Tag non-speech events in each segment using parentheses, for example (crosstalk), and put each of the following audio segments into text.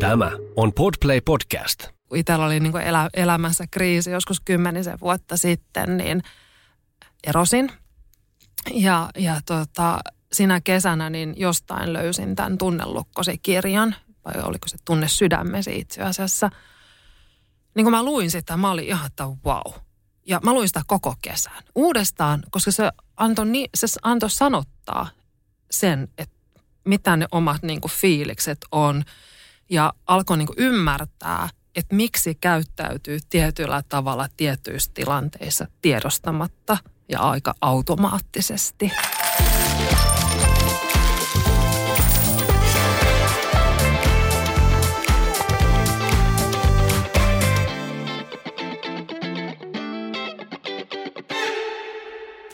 Tämä on Podplay Podcast. Itsellä oli niin elä, elämässä kriisi joskus kymmenisen vuotta sitten, niin erosin. Ja, ja tota, sinä kesänä niin jostain löysin tämän Tunnellukkosi kirjan, vai oliko se Tunne sydämesi itse asiassa. Niin kun mä luin sitä, mä olin ihan, että wow. Ja mä luin sitä koko kesän uudestaan, koska se antoi, se antoi sanottaa sen, että mitä ne omat niin kuin, fiilikset on. Ja alkoi niin kuin, ymmärtää, että miksi käyttäytyy tietyllä tavalla tietyissä tilanteissa tiedostamatta ja aika automaattisesti.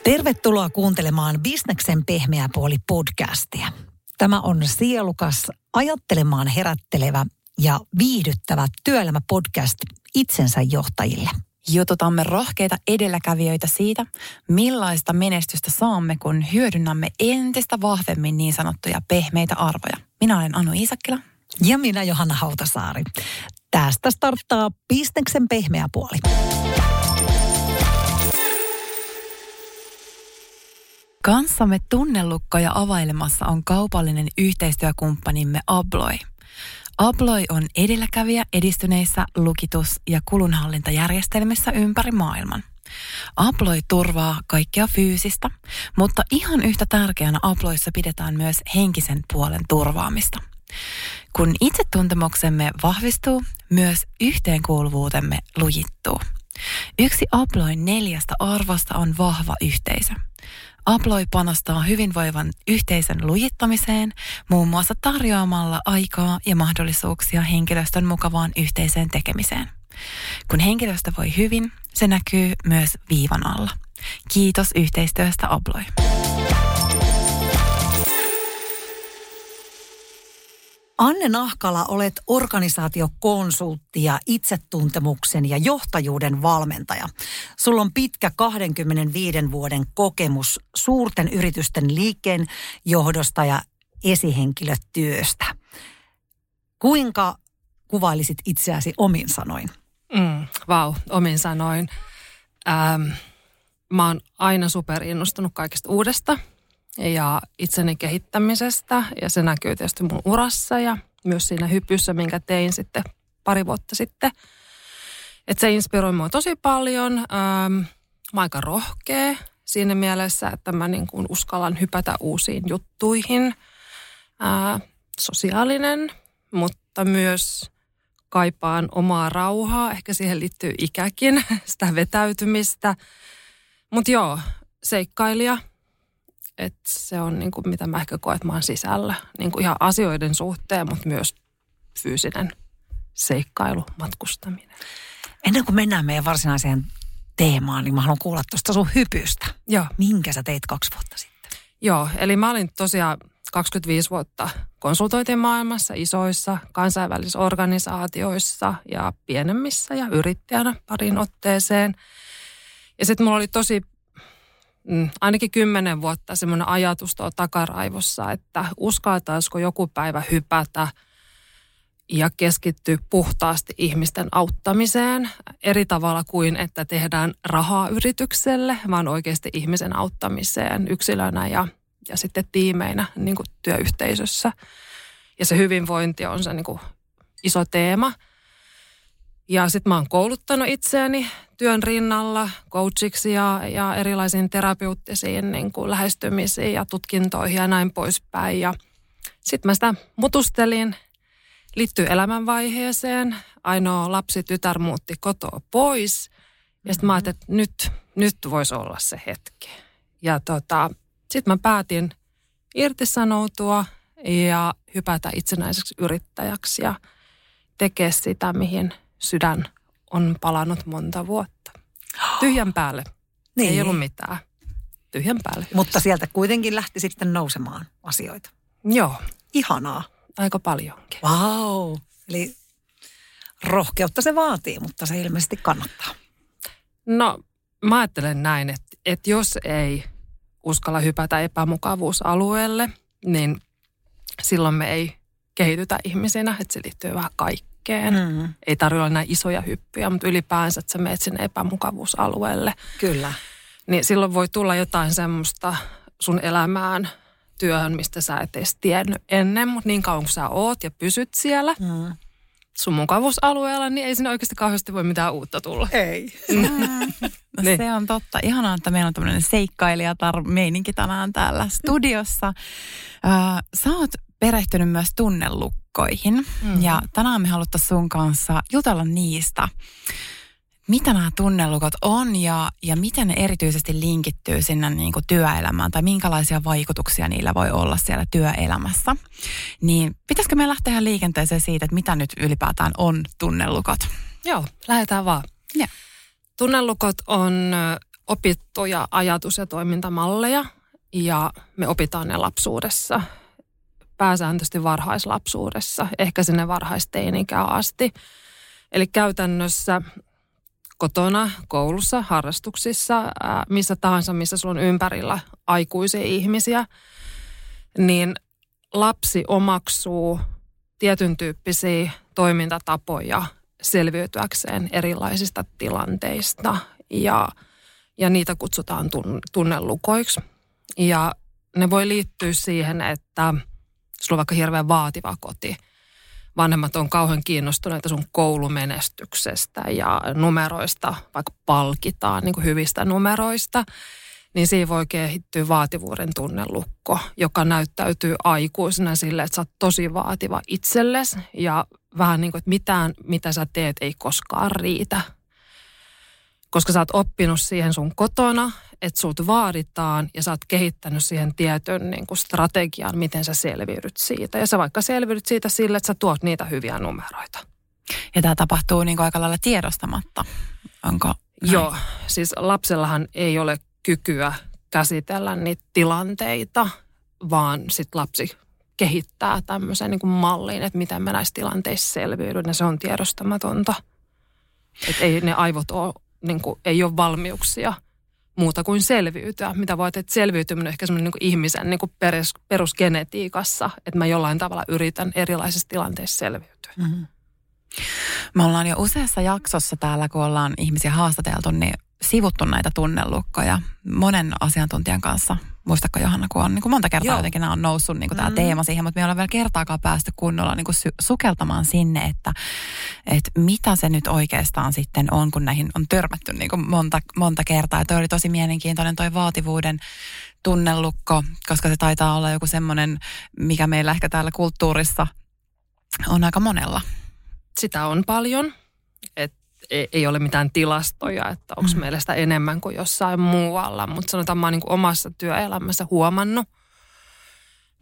Tervetuloa kuuntelemaan Bisneksen pehmeä puoli podcastia. Tämä on sielukas, ajattelemaan herättelevä ja viihdyttävä työelämäpodcast itsensä johtajille. Jututamme rohkeita edelläkävijöitä siitä, millaista menestystä saamme, kun hyödynnämme entistä vahvemmin niin sanottuja pehmeitä arvoja. Minä olen Anu Iisakkila. Ja minä Johanna Hautasaari. Tästä starttaa Bisneksen pehmeä puoli. Kanssamme tunnelukkoja availemassa on kaupallinen yhteistyökumppanimme Abloi. Abloi on edelläkävijä edistyneissä lukitus- ja kulunhallintajärjestelmissä ympäri maailman. Abloi turvaa kaikkea fyysistä, mutta ihan yhtä tärkeänä Abloissa pidetään myös henkisen puolen turvaamista. Kun itsetuntemuksemme vahvistuu, myös yhteenkuuluvuutemme lujittuu. Yksi Abloin neljästä arvosta on vahva yhteisö. Aploi panostaa hyvinvoivan yhteisön lujittamiseen muun muassa tarjoamalla aikaa ja mahdollisuuksia henkilöstön mukavaan yhteiseen tekemiseen. Kun henkilöstö voi hyvin, se näkyy myös viivan alla. Kiitos yhteistyöstä Aploi. Anne Nahkala, olet organisaatiokonsultti ja itsetuntemuksen ja johtajuuden valmentaja. Sulla on pitkä 25 vuoden kokemus suurten yritysten liikkeen johdosta ja esihenkilötyöstä. Kuinka kuvailisit itseäsi omin sanoin? Mm, wow, omin sanoin. Ähm, mä oon aina superinnostunut kaikesta uudesta – ja itseni kehittämisestä ja se näkyy tietysti mun urassa ja myös siinä hypyssä, minkä tein sitten pari vuotta sitten. Et se inspiroi mua tosi paljon. Ähm, mä aika rohkea siinä mielessä, että mä niin kuin uskallan hypätä uusiin juttuihin. Äh, sosiaalinen, mutta myös kaipaan omaa rauhaa. Ehkä siihen liittyy ikäkin, (laughs) sitä vetäytymistä. Mutta joo, seikkailija – että se on niin kuin, mitä mä ehkä koen, että mä oon sisällä. Niin kuin ihan asioiden suhteen, mutta myös fyysinen seikkailu, matkustaminen. Ennen kuin mennään meidän varsinaiseen teemaan, niin mä haluan kuulla tuosta sun hypystä. Joo. Minkä sä teit kaksi vuotta sitten? Joo, eli mä olin tosiaan 25 vuotta konsultoitin maailmassa, isoissa kansainvälisissä organisaatioissa ja pienemmissä ja yrittäjänä parin otteeseen. Ja sitten mulla oli tosi mm, ainakin kymmenen vuotta semmoinen ajatus tuo takaraivossa, että uskaltaisiko joku päivä hypätä ja keskittyä puhtaasti ihmisten auttamiseen eri tavalla kuin, että tehdään rahaa yritykselle, vaan oikeasti ihmisen auttamiseen yksilönä ja, ja sitten tiimeinä niin kuin työyhteisössä. Ja se hyvinvointi on se niin kuin iso teema – ja sitten mä oon kouluttanut itseäni työn rinnalla coachiksi ja, ja erilaisiin terapeuttisiin niin kuin lähestymisiin ja tutkintoihin ja näin poispäin. Ja sitten mä sitä mutustelin, liittyy elämänvaiheeseen. Ainoa lapsi tytär muutti kotoa pois. Ja sitten mä ajattelin, että nyt, nyt voisi olla se hetki. Ja tota, sitten mä päätin irtisanoutua ja hypätä itsenäiseksi yrittäjäksi ja tekee sitä, mihin – sydän on palannut monta vuotta. Tyhjän päälle. Niin. Ei ollut mitään. Tyhjän päälle. Mutta sieltä kuitenkin lähti sitten nousemaan asioita. Joo. Ihanaa. Aika paljonkin. Wow. Eli rohkeutta se vaatii, mutta se ilmeisesti kannattaa. No, mä ajattelen näin, että, että jos ei uskalla hypätä epämukavuusalueelle, niin silloin me ei kehitytä ihmisinä, että se liittyy vähän kaikkeen. Mm. Ei tarvitse olla näin isoja hyppyjä, mutta ylipäänsä, että sä menet sinne epämukavuusalueelle. Kyllä. Niin silloin voi tulla jotain semmoista sun elämään, työhön, mistä sä et edes tiennyt ennen, mutta niin kauan kun sä oot ja pysyt siellä Mm. sun mukavuusalueella, niin ei sinne oikeasti kauheasti voi mitään uutta tulla. Ei. No (laughs) Niin. se on totta. Ihanaa, että meillä on tämmöinen seikkailijatar meininki tänään täällä studiossa. Äh, sä oot perehtynyt myös tunnelukkoihin Mm. ja tänään me haluttaisiin sun kanssa jutella niistä. Mitä nämä tunnelukot on ja, ja miten ne erityisesti linkittyy sinne niin kuin työelämään tai minkälaisia vaikutuksia niillä voi olla siellä työelämässä. Niin pitäisikö me lähteä liikenteeseen siitä, että mitä nyt ylipäätään on tunnelukot? Joo, lähdetään vaan. Joo. Tunnelukot on opittuja ajatus- ja toimintamalleja ja me opitaan ne lapsuudessa. Pääsääntöisesti varhaislapsuudessa, ehkä sinne varhaisteinikään asti. Eli käytännössä kotona, koulussa, harrastuksissa, missä tahansa, missä sulla on ympärillä aikuisia ihmisiä, niin lapsi omaksuu tietyn tyyppisiä toimintatapoja selviytyäkseen erilaisista tilanteista ja, ja niitä kutsutaan tun, tunnelukoiksi. Ja ne voi liittyä siihen, että sulla on vaikka hirveän vaativa koti. Vanhemmat on kauhean kiinnostuneita sun koulumenestyksestä ja numeroista, vaikka palkitaan niin kuin hyvistä numeroista. Niin siinä voi kehittyä vaativuuden tunnelukko, joka näyttäytyy aikuisena sille, että sä oot tosi vaativa itsellesi ja vähän niin kuin, että mitään, mitä sä teet, ei koskaan riitä. Koska sä oot oppinut siihen sun kotona, että sut vaaditaan ja sä oot kehittänyt siihen tietyn niin kuin strategian, miten sä selviydyt siitä. Ja sä vaikka selviydyt siitä sille, että sä tuot niitä hyviä numeroita. Ja tämä tapahtuu niin kuin aika lailla tiedostamatta. Onko näin? Joo, siis lapsellahan ei ole kykyä käsitellä niitä tilanteita, vaan sit lapsi kehittää tämmöisen niin kuin mallin, että miten me näissä tilanteissa selviydymme. Ja se on tiedostamatonta. Että ei ne aivot ole, niin kuin, ei ole valmiuksia muuta kuin selviytyä. Mitä voit, että selviytyminen ehkä semmoinen niin ihmisen niin kuin perus, perusgenetiikassa, että mä jollain tavalla yritän erilaisissa tilanteissa selviytyä. Mm. Me ollaan jo useassa jaksossa täällä, kun ollaan ihmisiä haastateltu, niin sivuttu näitä tunnelukkoja monen asiantuntijan kanssa. Muistatko Johanna, kun on niin kuin monta kertaa Joo. jotenkin nämä on noussut niin kuin tämä Mm. teema siihen, mutta me ei olla vielä kertaakaan päästy kunnolla niin kuin sy- sukeltamaan sinne, että, että mitä se nyt oikeastaan sitten on, kun näihin on törmätty niin kuin monta, monta kertaa. Ja toi oli tosi mielenkiintoinen toi vaativuuden tunnelukko, koska se taitaa olla joku semmoinen, mikä meillä ehkä täällä kulttuurissa on aika monella. sitä on paljon. Et ei- ei ole mitään tilastoja, että onko Mm. meillä sitä enemmän kuin jossain muualla. Mutta sanotaan, mä oon niin omassa työelämässä huomannut,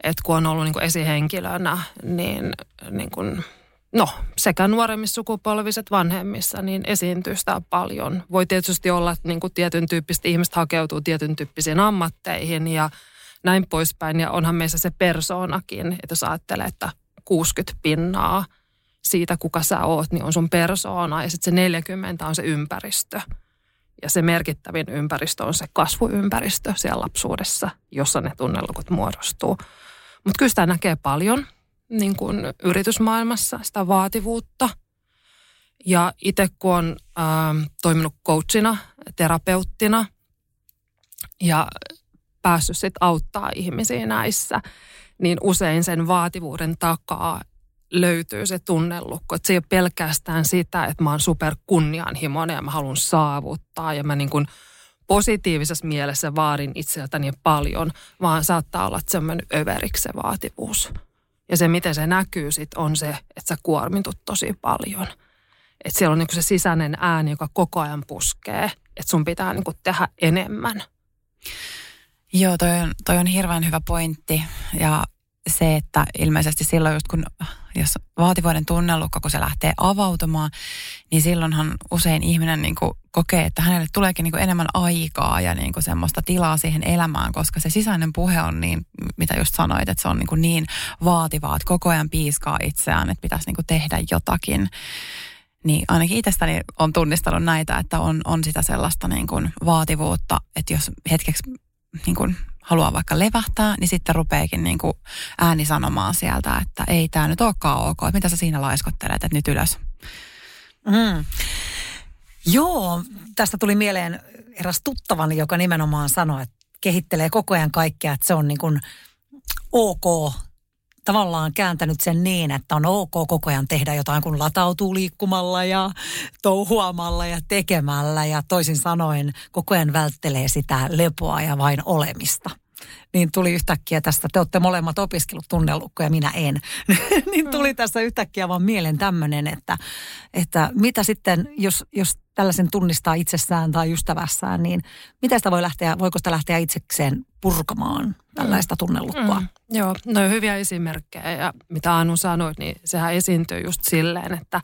että kun on ollut niin esihenkilönä, niin, niin kuin, no, sekä nuoremmissa sukupolvissa että vanhemmissa, niin esiintyy sitä paljon. Voi tietysti olla, että niin kuin tietyn tyyppistä ihmistä hakeutuu tietyn tyyppisiin ammatteihin ja näin poispäin. Ja onhan meissä se persoonakin, että jos ajattelee, että 60 pinnaa siitä, kuka sä oot, niin on sun persoona ja sitten se 40 on se ympäristö. Ja se merkittävin ympäristö on se kasvuympäristö siellä lapsuudessa, jossa ne tunnelukot muodostuu. Mutta kyllä sitä näkee paljon niin kuin yritysmaailmassa, sitä vaativuutta. Ja itse kun on ähm, toiminut coachina, terapeuttina ja päässyt sit auttaa ihmisiä näissä, niin usein sen vaativuuden takaa löytyy se tunnelukko. Että se ei ole pelkästään sitä, että mä oon super kunnianhimoinen ja mä haluan saavuttaa ja mä niin kuin positiivisessa mielessä vaadin itseltäni paljon, vaan saattaa olla, että se on mennyt överiksi se vaativuus. Ja se, miten se näkyy sit on se, että sä kuormitut tosi paljon. Että siellä on niin se sisäinen ääni, joka koko ajan puskee, että sun pitää niin tehdä enemmän. Joo, toi on, toi on hirveän hyvä pointti. Ja se, että ilmeisesti silloin just kun, jos vaativuuden tunnelukko, kun se lähtee avautumaan, niin silloinhan usein ihminen niin kuin kokee, että hänelle tuleekin niin kuin enemmän aikaa ja niin kuin semmoista tilaa siihen elämään, koska se sisäinen puhe on niin, mitä just sanoit, että se on niin, kuin niin vaativaa, että koko ajan piiskaa itseään, että pitäisi niin kuin tehdä jotakin. Niin ainakin itsestäni on tunnistanut näitä, että on, on sitä sellaista niin kuin vaativuutta, että jos hetkeksi niin kuin haluaa vaikka levähtää, niin sitten rupeekin niin kuin ääni sanomaan sieltä, että ei tämä nyt olekaan ok, että mitä sä siinä laiskottelet, että nyt ylös. Mm. Joo, tästä tuli mieleen eräs tuttavani, joka nimenomaan sanoi, että kehittelee koko ajan kaikkea, että se on niin kuin ok tavallaan kääntänyt sen niin, että on ok koko ajan tehdä jotain, kun latautuu liikkumalla ja touhuamalla ja tekemällä ja toisin sanoen koko ajan välttelee sitä lepoa ja vain olemista. Niin tuli yhtäkkiä tästä, te olette molemmat opiskellut tunnelukkoja, minä en. (laughs) niin tuli tässä yhtäkkiä vaan mielen tämmöinen, että, että mitä sitten, jos, jos tällaisen tunnistaa itsessään tai ystävässään, niin mitä sitä voi lähteä, voiko sitä lähteä itsekseen purkamaan tällaista tunnelukkoa? Mm. Joo, no hyviä esimerkkejä ja mitä Anu sanoi, niin sehän esiintyy just silleen, että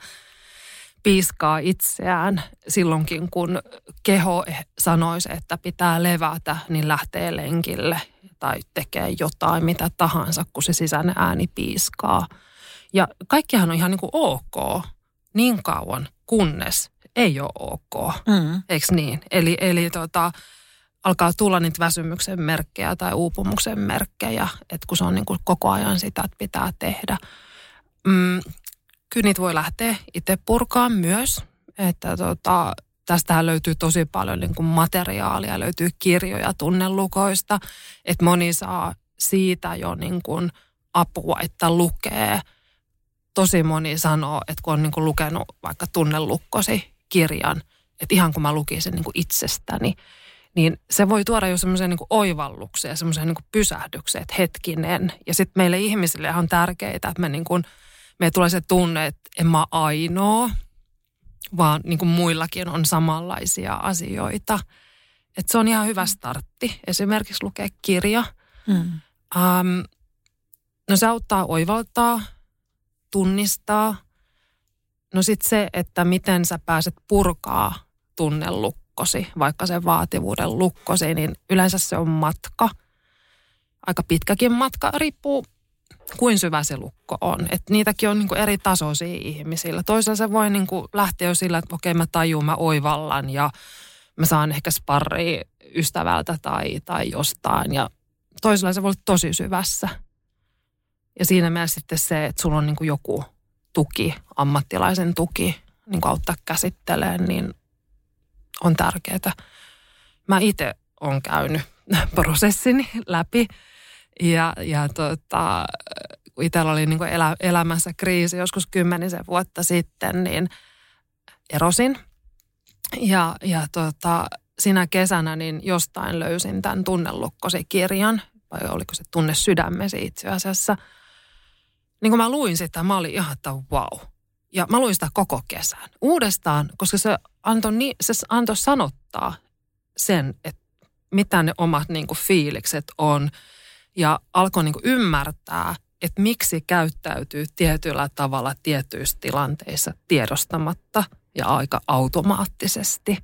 piiskaa itseään silloinkin, kun keho sanoisi, että pitää levätä, niin lähtee lenkille tai tekee jotain, mitä tahansa, kun se sisäinen ääni piiskaa. Ja kaikkihan on ihan niin kuin ok niin kauan, kunnes ei ole ok. Mm. Eikö niin? Eli, eli tota, alkaa tulla niitä väsymyksen merkkejä tai uupumuksen merkkejä, että kun se on niin kuin koko ajan sitä, että pitää tehdä. Mm, kyllä niitä voi lähteä itse purkaan myös, että tota, tästähän löytyy tosi paljon niin kuin materiaalia, löytyy kirjoja tunnelukoista, että moni saa siitä jo niin kuin apua, että lukee. Tosi moni sanoo, että kun on niin kuin lukenut vaikka tunnelukkosi kirjan, että ihan kun mä lukisin niin kuin itsestäni, niin se voi tuoda jo semmoisen niin oivalluksen ja semmoisen niin pysähdyksen, että hetkinen. Ja sitten meille ihmisille on tärkeää, että me niin kuin, me tulee se tunne, että en mä ainoa, vaan niin kuin muillakin on samanlaisia asioita. Että se on ihan hyvä startti. Esimerkiksi lukea kirja. Mm. Um, no se auttaa oivaltaa, tunnistaa. No sitten se, että miten sä pääset purkaa tunnelukkosi, vaikka sen vaativuuden lukkosi, niin yleensä se on matka. Aika pitkäkin matka, riippuu kuin syvä se lukko on. Et niitäkin on niinku eri tasoisia ihmisillä. Toisella se voi niinku lähteä jo sillä, että okei mä tajun, mä oivallan ja mä saan ehkä sparri ystävältä tai, tai jostain. Ja toisella se voi olla tosi syvässä. Ja siinä mielessä sitten se, että sulla on niinku joku tuki, ammattilaisen tuki, niin auttaa käsittelemään, niin on tärkeää. Mä itse olen käynyt (laughs) prosessini läpi ja, ja tota, itsellä oli niin elä, elämässä kriisi joskus kymmenisen vuotta sitten, niin erosin. Ja, ja tota, sinä kesänä niin jostain löysin tämän Tunnelukkosi-kirjan, vai oliko se Tunne sydämesi itse asiassa. Niin kun mä luin sitä, mä olin ihan, että wow. Ja mä luin sitä koko kesän. Uudestaan, koska se antoi, se antoi sanottaa sen, että mitä ne omat niin kuin, fiilikset on – ja alkoi niin ymmärtää, että miksi käyttäytyy tietyllä tavalla tietyissä tilanteissa tiedostamatta ja aika automaattisesti.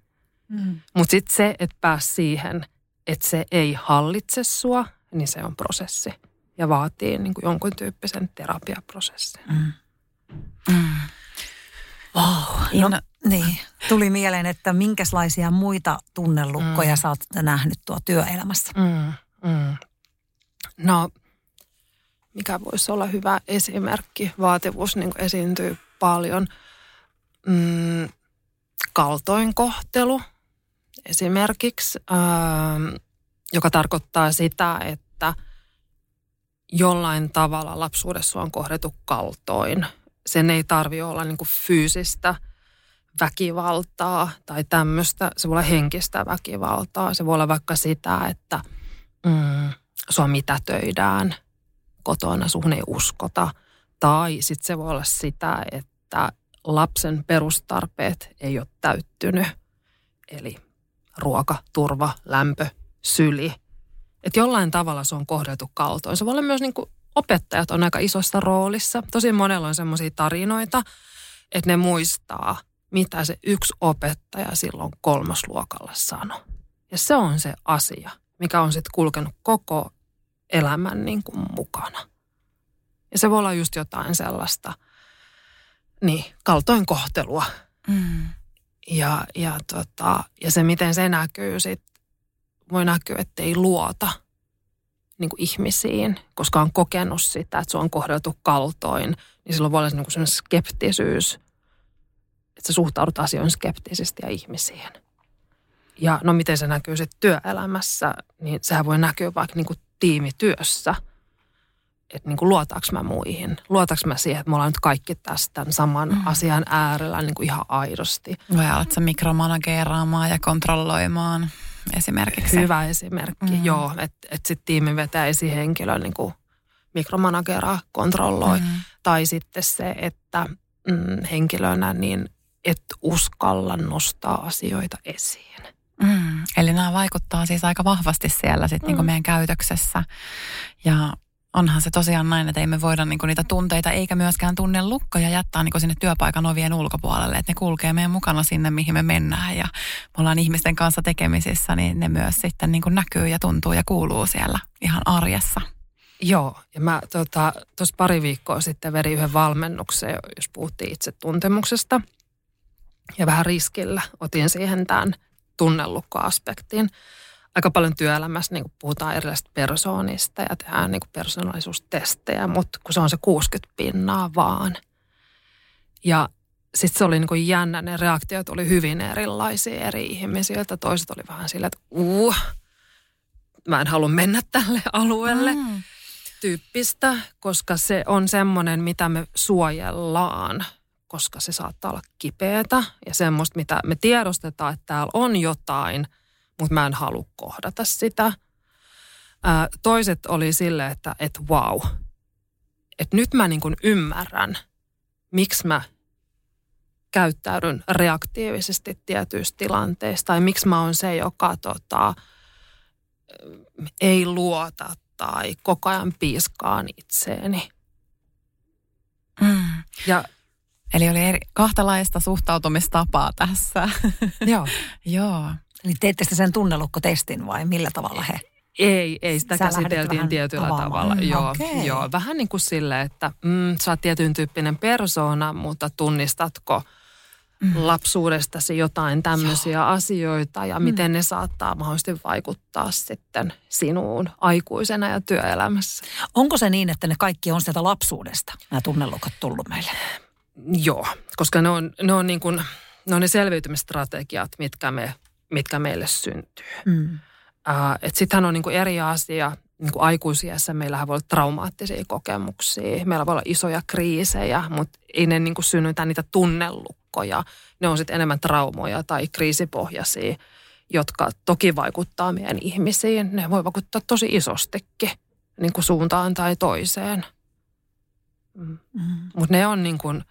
Mm. Mutta sitten se, että pääsi siihen, että se ei hallitse sua, niin se on prosessi ja vaatii niin kuin jonkun tyyppisen terapiaprosessin. Mm. Mm. Wow. No, niin. Tuli mieleen, että minkälaisia muita tunnelukkoja mm. sä oot nähnyt tuo työelämässä? Mm. Mm. No, mikä voisi olla hyvä esimerkki? Vaativuus niin esiintyy paljon. Mm, kaltoinkohtelu esimerkiksi, ähm, joka tarkoittaa sitä, että jollain tavalla lapsuudessa on kohdettu kaltoin. Sen ei tarvi olla niin fyysistä väkivaltaa tai tämmöistä. Se voi olla henkistä väkivaltaa. Se voi olla vaikka sitä, että mm, sua mitätöidään kotona, sun ei uskota. Tai sitten se voi olla sitä, että lapsen perustarpeet ei ole täyttynyt. Eli ruoka, turva, lämpö, syli. Että jollain tavalla se on kohdeltu kaltoin. Se voi olla myös niin kuin opettajat on aika isossa roolissa. Tosi monella on semmoisia tarinoita, että ne muistaa, mitä se yksi opettaja silloin kolmosluokalla sanoi. Ja se on se asia, mikä on sitten kulkenut koko elämän niin kuin mukana. Ja se voi olla just jotain sellaista, niin, kaltoinkohtelua. Mm. Ja, ja, tota, ja se, miten se näkyy sit, voi näkyä, että ei luota niin kuin ihmisiin, koska on kokenut sitä, että se on kohdeltu kaltoin, niin silloin voi olla niin kuin skeptisyys, että sä suhtaudut asioihin skeptisesti ja ihmisiin. Ja no miten se näkyy sitten työelämässä, niin sehän voi näkyä vaikka niin kuin tiimityössä. Että niin kuin luotaanko mä muihin? Luotaanko mä siihen, että me ollaan nyt kaikki tästä saman mm. asian äärellä niin kuin ihan aidosti? Vai alatko mikromanageeraamaan ja kontrolloimaan esimerkiksi? Hyvä esimerkki, mm. joo. Että et sitten tiimi vetää esihenkilö niin kuin mikromanageraa, kontrolloi. Mm. Tai sitten se, että mm, henkilönä niin et uskalla nostaa asioita esiin. Mm, eli nämä vaikuttaa siis aika vahvasti siellä sit niinku mm. niinku meidän käytöksessä. Ja onhan se tosiaan näin, että ei me voida niinku niitä tunteita eikä myöskään tunne lukkoja jättää niinku sinne työpaikan ovien ulkopuolelle. Että ne kulkee meidän mukana sinne, mihin me mennään ja me ollaan ihmisten kanssa tekemisissä, niin ne myös sitten niinku näkyy ja tuntuu ja kuuluu siellä ihan arjessa. Joo, ja mä tuossa tota, pari viikkoa sitten veri yhden valmennuksen, jos puhuttiin itse tuntemuksesta. Ja vähän riskillä otin siihen tämän tunnelukkoaspektiin. Aika paljon työelämässä niin puhutaan erilaisista persoonista ja tehdään niin persoonallisuustestejä, mutta kun se on se 60 pinnaa vaan. Ja sitten se oli niin kuin jännä, ne reaktiot oli hyvin erilaisia eri ihmisiltä. Toiset oli vähän sillä, että uh, mä en halua mennä tälle alueelle. Mm tyyppistä, koska se on semmoinen, mitä me suojellaan, koska se saattaa olla kipeätä ja semmoista, mitä me tiedostetaan, että täällä on jotain, mutta mä en halua kohdata sitä. Ää, toiset oli sille, että et wow, että nyt mä niin kuin ymmärrän, miksi mä käyttäydyn reaktiivisesti tietyissä tilanteissa tai miksi mä oon se, joka tota, ei luota tai koko ajan piiskaan itseeni. Mm. Ja, Eli oli eri, kahtalaista suhtautumistapaa tässä. Joo. (laughs) Joo. Eli teette sen tunnelukkotestin vai millä tavalla he? Ei, ei sitä Sä käsiteltiin tietyllä avaamaan. tavalla. Mm, joo, okay. joo, vähän niin kuin sille, että mm, sä oot tietyn tyyppinen persona, mutta tunnistatko – mm. lapsuudestasi jotain tämmöisiä Joo. asioita ja mm. miten ne saattaa mahdollisesti vaikuttaa sitten sinuun aikuisena ja työelämässä. Onko se niin, että ne kaikki on sieltä lapsuudesta, nämä tunnelukot tullut meille? Joo, koska ne on, ne on, niin kuin, ne, on ne selviytymistrategiat, mitkä, me, mitkä meille syntyy. Mm. Uh, Sittenhän on niin kuin eri asia, niin kuin aikuisiässä meillähän voi olla traumaattisia kokemuksia, meillä voi olla isoja kriisejä, mutta ei ne niin kuin synnytä niitä tunnelukkoja pelkoja, ne on sitten enemmän traumoja tai kriisipohjaisia, jotka toki vaikuttaa meidän ihmisiin. Ne voi vaikuttaa tosi isostikin niin kuin suuntaan tai toiseen. Mm. Mm. Mutta ne on niin kuin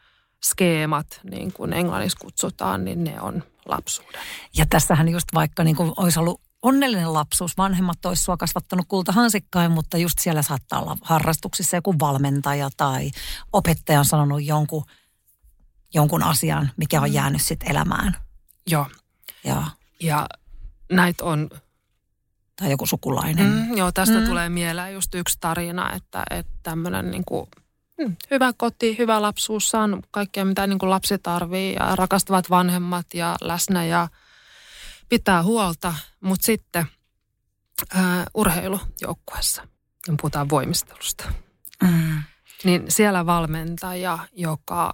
skeemat, niin kuin englannissa kutsutaan, niin ne on lapsuuden. Ja tässähän just vaikka niin kuin olisi ollut onnellinen lapsuus, vanhemmat olisi sua kasvattanut kultahansikkain, mutta just siellä saattaa olla harrastuksissa joku valmentaja tai opettaja on sanonut jonkun – jonkun asian, mikä on mm. jäänyt sitten elämään. Joo. Ja, ja näitä on... Tai joku sukulainen. Mm, joo, tästä mm. tulee mieleen just yksi tarina, että, että tämmöinen niin kuin, mm, hyvä koti, hyvä lapsuus, saan kaikkea mitä niin kuin lapsi tarvii ja rakastavat vanhemmat ja läsnä ja pitää huolta. Mutta sitten ää, urheilujoukkueessa, kun puhutaan voimistelusta, mm. niin siellä valmentaja, joka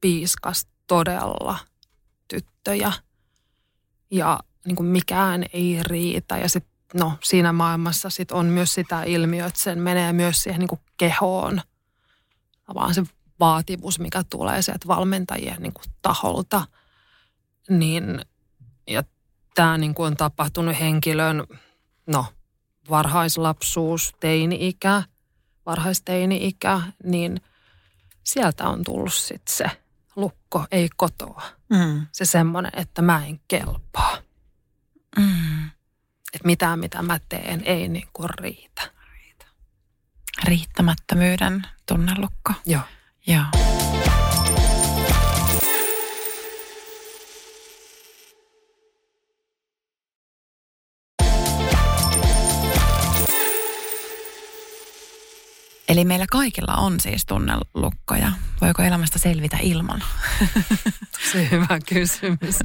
piiskas todella tyttöjä ja niin kuin mikään ei riitä. Ja sit, no, siinä maailmassa sit on myös sitä ilmiötä, että sen menee myös siihen niin kuin kehoon. Vaan se vaativuus, mikä tulee sieltä valmentajien niin kuin taholta. Niin, ja tämä niin kuin on tapahtunut henkilön, no, varhaislapsuus, teini-ikä, varhaisteini-ikä, niin sieltä on tullut sitten se lukko, ei kotoa. Mm. Se semmoinen, että mä en kelpaa. Mm. Että mitään, mitä mä teen, ei niin kuin riitä. Riittämättömyyden tunnelukko. Joo. Joo. Eli meillä kaikilla on siis tunnelukkoja. Voiko elämästä selvitä ilman? (laughs) Se hyvä kysymys.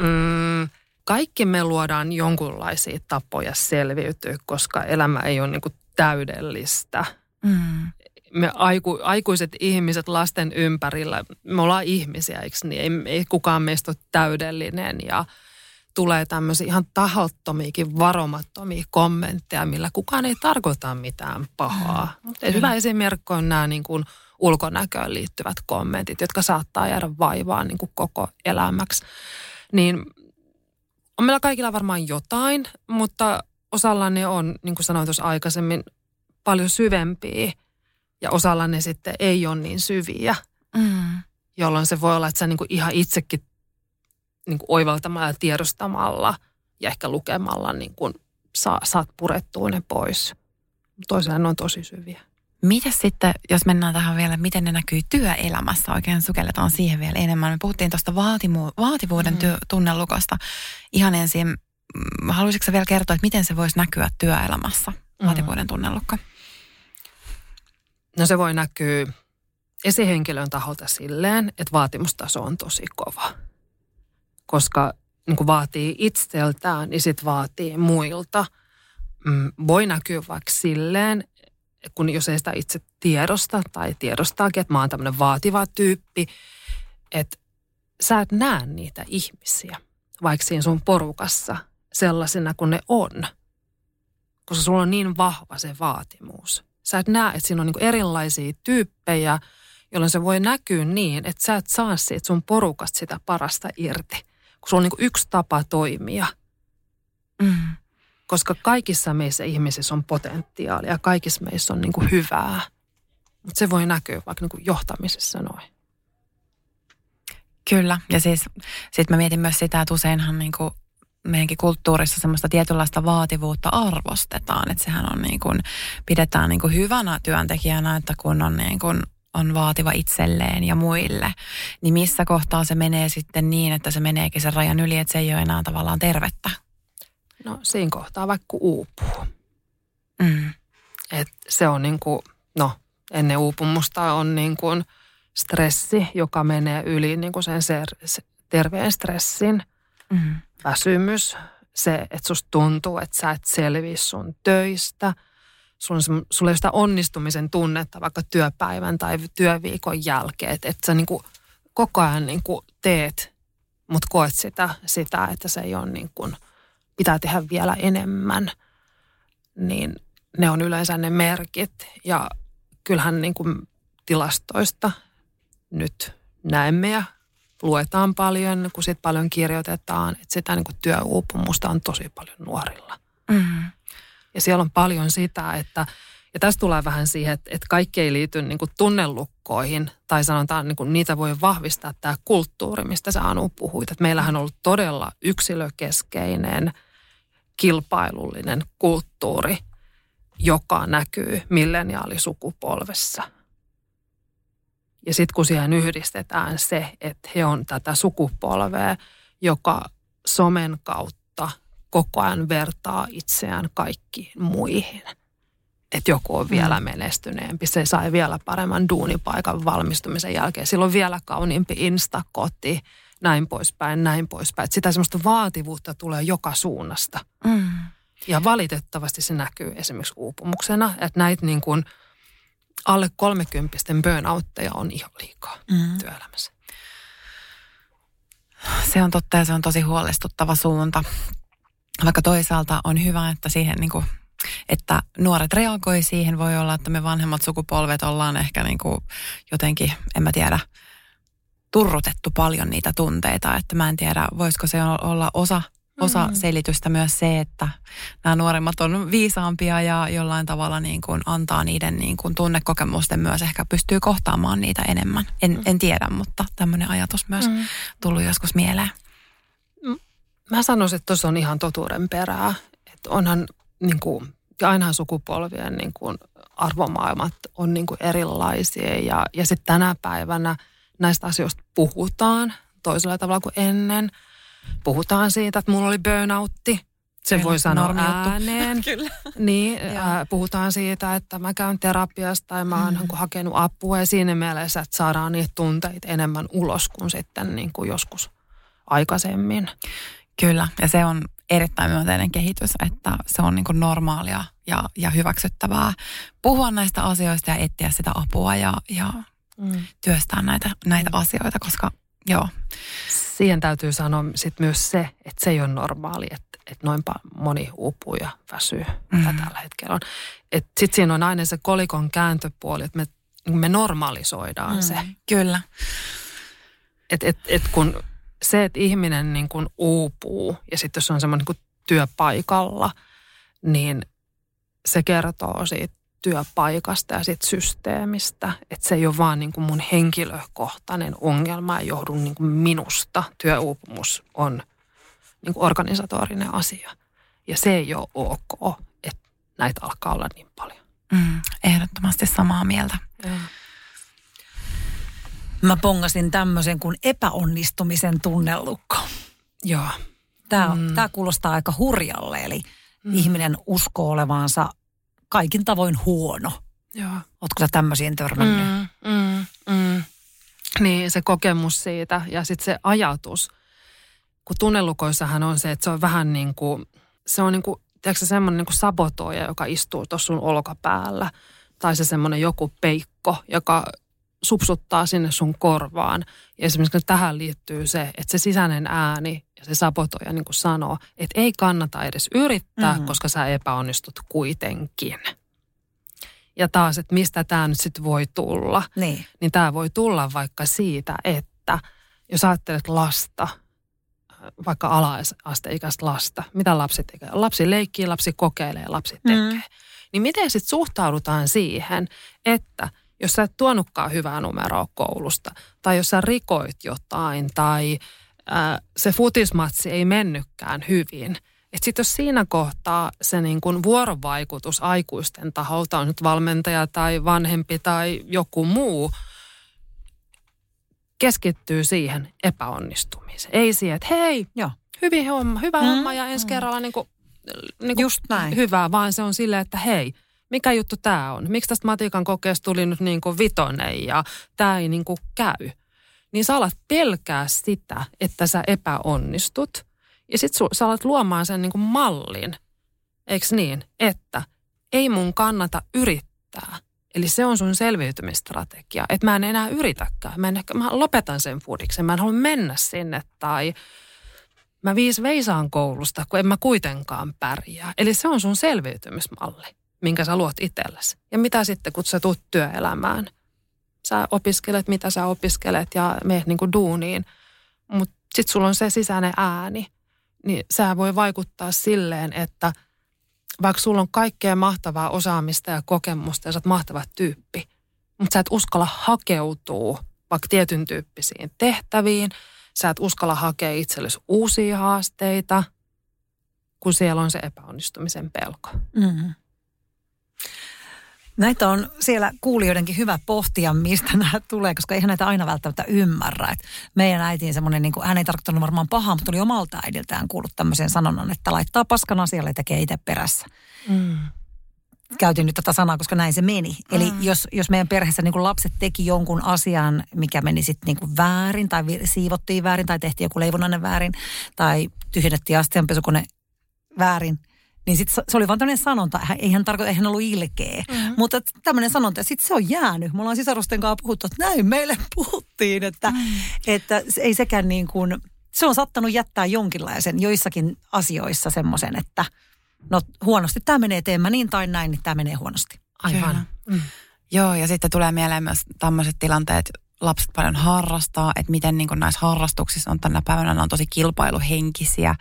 Mm, kaikki me luodaan jonkunlaisia tapoja selviytyä, koska elämä ei ole niin kuin täydellistä. Mm. Me aiku, aikuiset ihmiset lasten ympärillä, me ollaan ihmisiä, eikö niin? Ei, ei kukaan meistä ole täydellinen ja tulee tämmöisiä ihan tahottomiakin varomattomia kommentteja, millä kukaan ei tarkoita mitään pahaa. Mm. Mutta hyvä esimerkki on nämä niin kuin ulkonäköön liittyvät kommentit, jotka saattaa jäädä vaivaan niin kuin koko elämäksi. Niin on meillä kaikilla varmaan jotain, mutta osalla ne on, niin kuin sanoin tuossa aikaisemmin, paljon syvempiä ja osalla ne sitten ei ole niin syviä. Mm. Jolloin se voi olla, että sä niin kuin ihan itsekin niin kuin oivaltamalla ja tiedostamalla ja ehkä lukemalla niin kuin saa, saat purettua ne pois. Toisinaan ne on tosi syviä. Miten sitten, jos mennään tähän vielä, miten ne näkyy työelämässä, oikein sukelletaan siihen vielä enemmän. Me puhuttiin tuosta vaatimu- vaativuuden mm. työ- tunnelukosta. Ihan ensin, haluaisitko vielä kertoa, että miten se voisi näkyä työelämässä, mm. vaativuuden tunnelukko? No se voi näkyä esihenkilön taholta silleen, että vaatimustaso on tosi kova. Koska niin kuin vaatii itseltään, niin sitten vaatii muilta. Mm, voi näkyä vaikka silleen, kun jos ei sitä itse tiedosta tai tiedostaakin, että mä oon tämmöinen vaativa tyyppi, että sä et näe niitä ihmisiä, vaikka siinä sun porukassa sellaisena kuin ne on. Koska sulla on niin vahva se vaatimus. Sä et näe, että siinä on niin erilaisia tyyppejä, jolloin se voi näkyä niin, että sä et saa siitä sun porukasta sitä parasta irti. Kun sulla on niin yksi tapa toimia. Mm koska kaikissa meissä ihmisissä on potentiaalia, kaikissa meissä on niin hyvää. Mutta se voi näkyä vaikka niin johtamisessa noin. Kyllä, ja siis sit mä mietin myös sitä, että useinhan niin kuin meidänkin kulttuurissa semmoista tietynlaista vaativuutta arvostetaan. Että sehän on niin kuin, pidetään niin kuin hyvänä työntekijänä, että kun on niin kuin on vaativa itselleen ja muille, niin missä kohtaa se menee sitten niin, että se meneekin sen rajan yli, että se ei ole enää tavallaan tervettä No siinä kohtaa vaikka uupuu. Mm. Et se on niin kuin, no ennen uupumusta on niin kuin stressi, joka menee yli niin kuin sen ser- terveen stressin. Mm. Väsymys, se, että susta tuntuu, että sä et selviä sun töistä. Sulla, ei sitä onnistumisen tunnetta vaikka työpäivän tai työviikon jälkeen. Että, että sä niin kuin koko ajan niin kuin teet, mutta koet sitä, sitä, että se ei ole niin kuin – pitää tehdä vielä enemmän, niin ne on yleensä ne merkit. Ja kyllähän niin kuin tilastoista nyt näemme ja luetaan paljon, kun sit paljon kirjoitetaan, että sitä niin kuin työuupumusta on tosi paljon nuorilla. Mm. Ja siellä on paljon sitä, että, ja tässä tulee vähän siihen, että, että kaikki ei liity niin kuin tunnelukkoihin, tai sanotaan, niin kuin niitä voi vahvistaa tämä kulttuuri, mistä sä Anu puhuit. Että meillähän on ollut todella yksilökeskeinen – kilpailullinen kulttuuri, joka näkyy milleniaalisukupolvessa. Ja sitten kun siihen yhdistetään se, että he on tätä sukupolvea, joka somen kautta koko ajan vertaa itseään kaikkiin muihin. Että joku on vielä mm. menestyneempi, se sai vielä paremman duunipaikan valmistumisen jälkeen. Silloin vielä kauniimpi instakoti näin poispäin, näin poispäin. Että sitä semmoista vaativuutta tulee joka suunnasta. Mm. Ja valitettavasti se näkyy esimerkiksi uupumuksena, että näitä niin kuin alle kolmekymppisten burnoutteja on ihan liikaa mm. työelämässä. Se on totta ja se on tosi huolestuttava suunta. Vaikka toisaalta on hyvä, että siihen niin kuin että nuoret reagoi siihen. Voi olla, että me vanhemmat sukupolvet ollaan ehkä niin kuin jotenkin, en mä tiedä, turrutettu paljon niitä tunteita, että mä en tiedä, voisiko se olla osa, osa mm. selitystä myös se, että nämä nuoremmat on viisaampia ja jollain tavalla niin kuin antaa niiden niin kuin tunnekokemusten myös ehkä pystyy kohtaamaan niitä enemmän. En, mm. en tiedä, mutta tämmöinen ajatus myös mm. tullut joskus mieleen. Mä sanoisin, että tuossa on ihan totuuden perää. Että onhan niin kuin, ainahan sukupolvien niin kuin arvomaailmat on niin kuin erilaisia ja, ja sitten tänä päivänä – näistä asioista puhutaan toisella tavalla kuin ennen. Puhutaan siitä, että mulla oli burnoutti. Se Kyllä, voi sanoa ääneen. (laughs) Kyllä. Niin, äh, puhutaan siitä, että mä käyn terapiasta tai mä oon mm. Niin hakenut apua ja siinä mielessä, että saadaan niitä tunteita enemmän ulos kuin sitten niin kuin joskus aikaisemmin. Kyllä, ja se on erittäin myönteinen kehitys, että se on niin kuin normaalia ja, ja hyväksyttävää puhua näistä asioista ja etsiä sitä apua ja, ja mm. työstää näitä, näitä mm. asioita, koska joo. Siihen täytyy sanoa sit myös se, että se ei ole normaali, että, että noinpa moni uupuu ja väsyy, mm. mitä tällä hetkellä on. Sitten siinä on aina se kolikon kääntöpuoli, että me, me normalisoidaan mm. se. Kyllä. Et, et, et kun se, että ihminen niin kuin uupuu ja sitten jos on semmoinen niin työpaikalla, niin se kertoo siitä työpaikasta ja siitä systeemistä. Että se ei ole vaan niin kuin mun henkilökohtainen ongelma ja johdu niin kuin minusta. Työuupumus on niin kuin organisatorinen asia. Ja se ei ole ok, että näitä alkaa olla niin paljon. Mm, ehdottomasti samaa mieltä. Ja. Mä pongasin tämmöisen kuin epäonnistumisen tunnelukko. Joo. Tämä, mm. tämä kuulostaa aika hurjalle, eli mm. ihminen uskoo olevansa kaikin tavoin huono. Joo. Oletko sä tämmöisiin törmännyt? Mm, mm, mm. Niin, se kokemus siitä ja sitten se ajatus. Kun tunnelukoissahan on se, että se on vähän niin kuin, se on niin kuin, tiedätkö semmoinen niin kuin sabotoija, joka istuu tuossa sun olkapäällä. Tai se semmoinen joku peikko, joka supsuttaa sinne sun korvaan. Ja esimerkiksi tähän liittyy se, että se sisäinen ääni ja se sabotoija niin kuin sanoo, että ei kannata edes yrittää, mm-hmm. koska sä epäonnistut kuitenkin. Ja taas, että mistä tämä nyt sitten voi tulla, niin, niin tämä voi tulla vaikka siitä, että jos ajattelet lasta, vaikka ala-asteikäistä lasta, mitä lapsi tekee? Lapsi leikkii, lapsi kokeilee, lapsi tekee. Mm. Niin miten sitten suhtaudutaan siihen, että – jos sä et tuonutkaan hyvää numeroa koulusta, tai jos sä rikoit jotain, tai ää, se futismatsi ei mennytkään hyvin, että sitten jos siinä kohtaa se niin kun vuorovaikutus aikuisten taholta on nyt valmentaja tai vanhempi tai joku muu, keskittyy siihen epäonnistumiseen. Ei siihen, että hei, Joo. hyvin homma, hyvä mm, homma ja ensi mm. kerralla niin kuin, niin kuin Just näin. hyvää, vaan se on silleen, että hei – mikä juttu tämä on? Miksi tästä matikan kokeesta tuli nyt niin kuin vitonen ja tämä ei niin kuin käy? Niin sä alat pelkää sitä, että sä epäonnistut. Ja sit sä alat luomaan sen niin kuin mallin, eikö niin, että ei mun kannata yrittää. Eli se on sun selviytymistrategia, että mä en enää yritäkään. Mä, en ehkä, mä lopetan sen fudiksen, mä en halua mennä sinne tai mä viis veisaan koulusta, kun en mä kuitenkaan pärjää. Eli se on sun selviytymismalli minkä sä luot itsellesi. Ja mitä sitten, kun sä tuut työelämään? Sä opiskelet, mitä sä opiskelet ja meet niin kuin duuniin. Mutta sitten sulla on se sisäinen ääni. Niin sä voi vaikuttaa silleen, että vaikka sulla on kaikkea mahtavaa osaamista ja kokemusta ja sä oot mahtava tyyppi, mutta sä et uskalla hakeutua vaikka tietyn tyyppisiin tehtäviin. Sä et uskalla hakea itsellesi uusia haasteita, kun siellä on se epäonnistumisen pelko. Mm. Näitä on siellä kuulijoidenkin hyvä pohtia, mistä nämä tulee, koska eihän näitä aina välttämättä ymmärrä. Et meidän äitiin semmoinen, niin kuin, hän ei tarkoittanut varmaan pahaa, mutta tuli omalta äidiltään kuullut tämmöisen sanonnan, että laittaa paskan asialle ja tekee itse perässä. Mm. Käytin nyt tätä sanaa, koska näin se meni. Mm. Eli jos, jos meidän perheessä niin lapset teki jonkun asian, mikä meni sitten niin väärin, tai siivottiin väärin, tai tehtiin joku leivonnainen väärin, tai tyhjennettiin astianpesukone väärin, niin sit se oli vaan tämmöinen sanonta, ei hän tarkoita, ei hän ollut ilkeä. Mm-hmm. Mutta tämmöinen sanonta, sitten se on jäänyt. Me ollaan sisarusten kanssa puhuttu, että näin meille (laughs) puhuttiin, että, mm. että ei sekään niin kuin, se on sattanut jättää jonkinlaisen joissakin asioissa semmoisen, että no huonosti tämä menee, teen mä niin tai näin, niin tämä menee huonosti. Aivan. Mm. Joo, ja sitten tulee mieleen myös tämmöiset tilanteet, lapset paljon harrastaa, että miten niin kuin näissä harrastuksissa on tänä päivänä, ne on tosi kilpailuhenkisiä.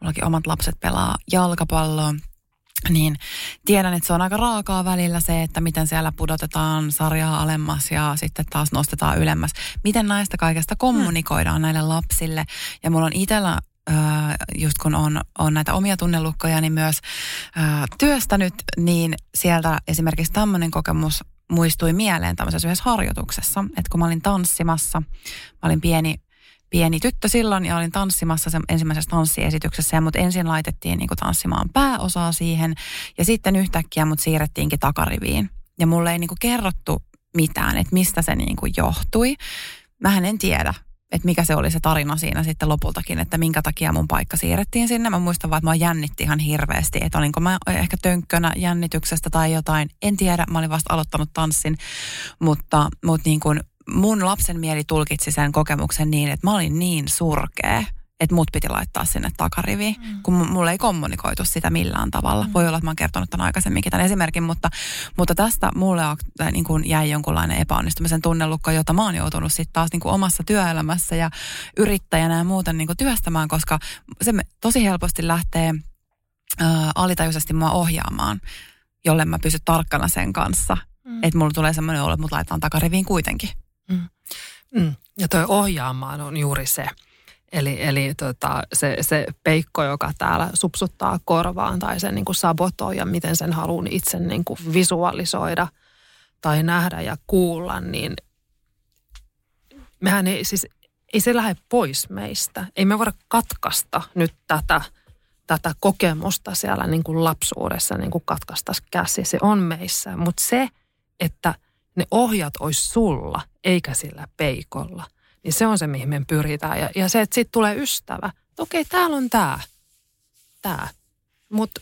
Mullakin omat lapset pelaa jalkapalloa, niin tiedän, että se on aika raakaa välillä se, että miten siellä pudotetaan sarjaa alemmas ja sitten taas nostetaan ylemmäs. Miten näistä kaikesta kommunikoidaan hmm. näille lapsille. Ja mulla on itsellä just kun on, on näitä omia tunnelukkoja, niin myös työstänyt, niin sieltä esimerkiksi tämmöinen kokemus muistui mieleen tämmöisessä yhdessä harjoituksessa, että kun mä olin tanssimassa, mä olin pieni, pieni tyttö silloin ja olin tanssimassa sen ensimmäisessä tanssiesityksessä ja mut ensin laitettiin niin tanssimaan pääosaa siihen ja sitten yhtäkkiä mut siirrettiinkin takariviin. Ja mulle ei niin kerrottu mitään, että mistä se niin johtui. Mähän en tiedä, että mikä se oli se tarina siinä sitten lopultakin, että minkä takia mun paikka siirrettiin sinne. Mä muistan vaan, että mä jännitti ihan hirveästi, että olinko mä ehkä tönkkönä jännityksestä tai jotain. En tiedä, mä olin vasta aloittanut tanssin, mutta, mutta niin kuin mun lapsen mieli tulkitsi sen kokemuksen niin, että mä olin niin surkea, että mut piti laittaa sinne takariviin, mm. kun mulle ei kommunikoitu sitä millään tavalla. Mm. Voi olla, että mä oon kertonut tämän aikaisemminkin tämän esimerkin, mutta, mutta tästä mulle on, niin kuin jäi jonkunlainen epäonnistumisen tunnelukko, jota mä oon joutunut sitten taas niin kuin omassa työelämässä ja yrittäjänä ja muuten niin kuin työstämään, koska se tosi helposti lähtee äh, alitajuisesti mua ohjaamaan, jolle mä pysyn tarkkana sen kanssa. Mm. Että mulla tulee semmoinen olo, että mut laitetaan takariviin kuitenkin. Mm. Mm. Ja toi ohjaamaan on juuri se, Eli, eli tota, se, se peikko, joka täällä supsuttaa korvaan tai sen niin kuin sabotoi ja miten sen haluan itse niin kuin visualisoida tai nähdä ja kuulla, niin mehän ei siis, ei se lähde pois meistä. Ei me voida katkaista nyt tätä, tätä kokemusta siellä niin kuin lapsuudessa, niin kuin katkaista käsi. Se on meissä, mutta se, että ne ohjat olisi sulla eikä sillä peikolla – niin se on se, mihin me pyritään. Ja, ja se, että sitten tulee ystävä. Että okei, täällä on tämä. Tämä. Mutta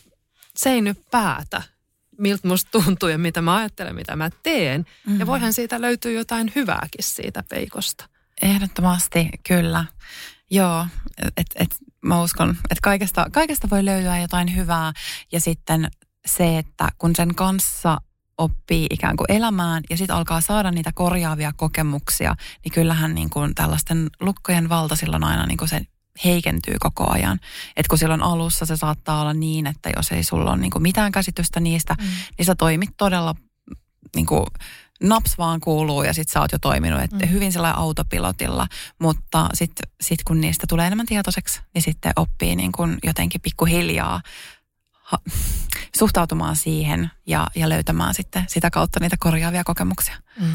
se ei nyt päätä, miltä musta tuntuu ja mitä mä ajattelen, mitä mä teen. Mm-hmm. Ja voihan siitä löytyä jotain hyvääkin siitä peikosta. Ehdottomasti, kyllä. Joo, että et, mä uskon, että kaikesta, kaikesta voi löytyä jotain hyvää. Ja sitten se, että kun sen kanssa oppii ikään kuin elämään ja sitten alkaa saada niitä korjaavia kokemuksia, niin kyllähän niin kuin tällaisten lukkojen valta silloin aina niin kuin se heikentyy koko ajan. Et kun silloin alussa se saattaa olla niin, että jos ei sulla ole niin kuin mitään käsitystä niistä, mm. niin sä toimit todella niin kuin, naps vaan kuuluu ja sitten sä oot jo toiminut, että mm. hyvin sellainen autopilotilla, mutta sitten sit kun niistä tulee enemmän tietoiseksi, niin sitten oppii niin kuin jotenkin pikkuhiljaa ha, suhtautumaan siihen ja, ja löytämään sitten sitä kautta niitä korjaavia kokemuksia. Mm.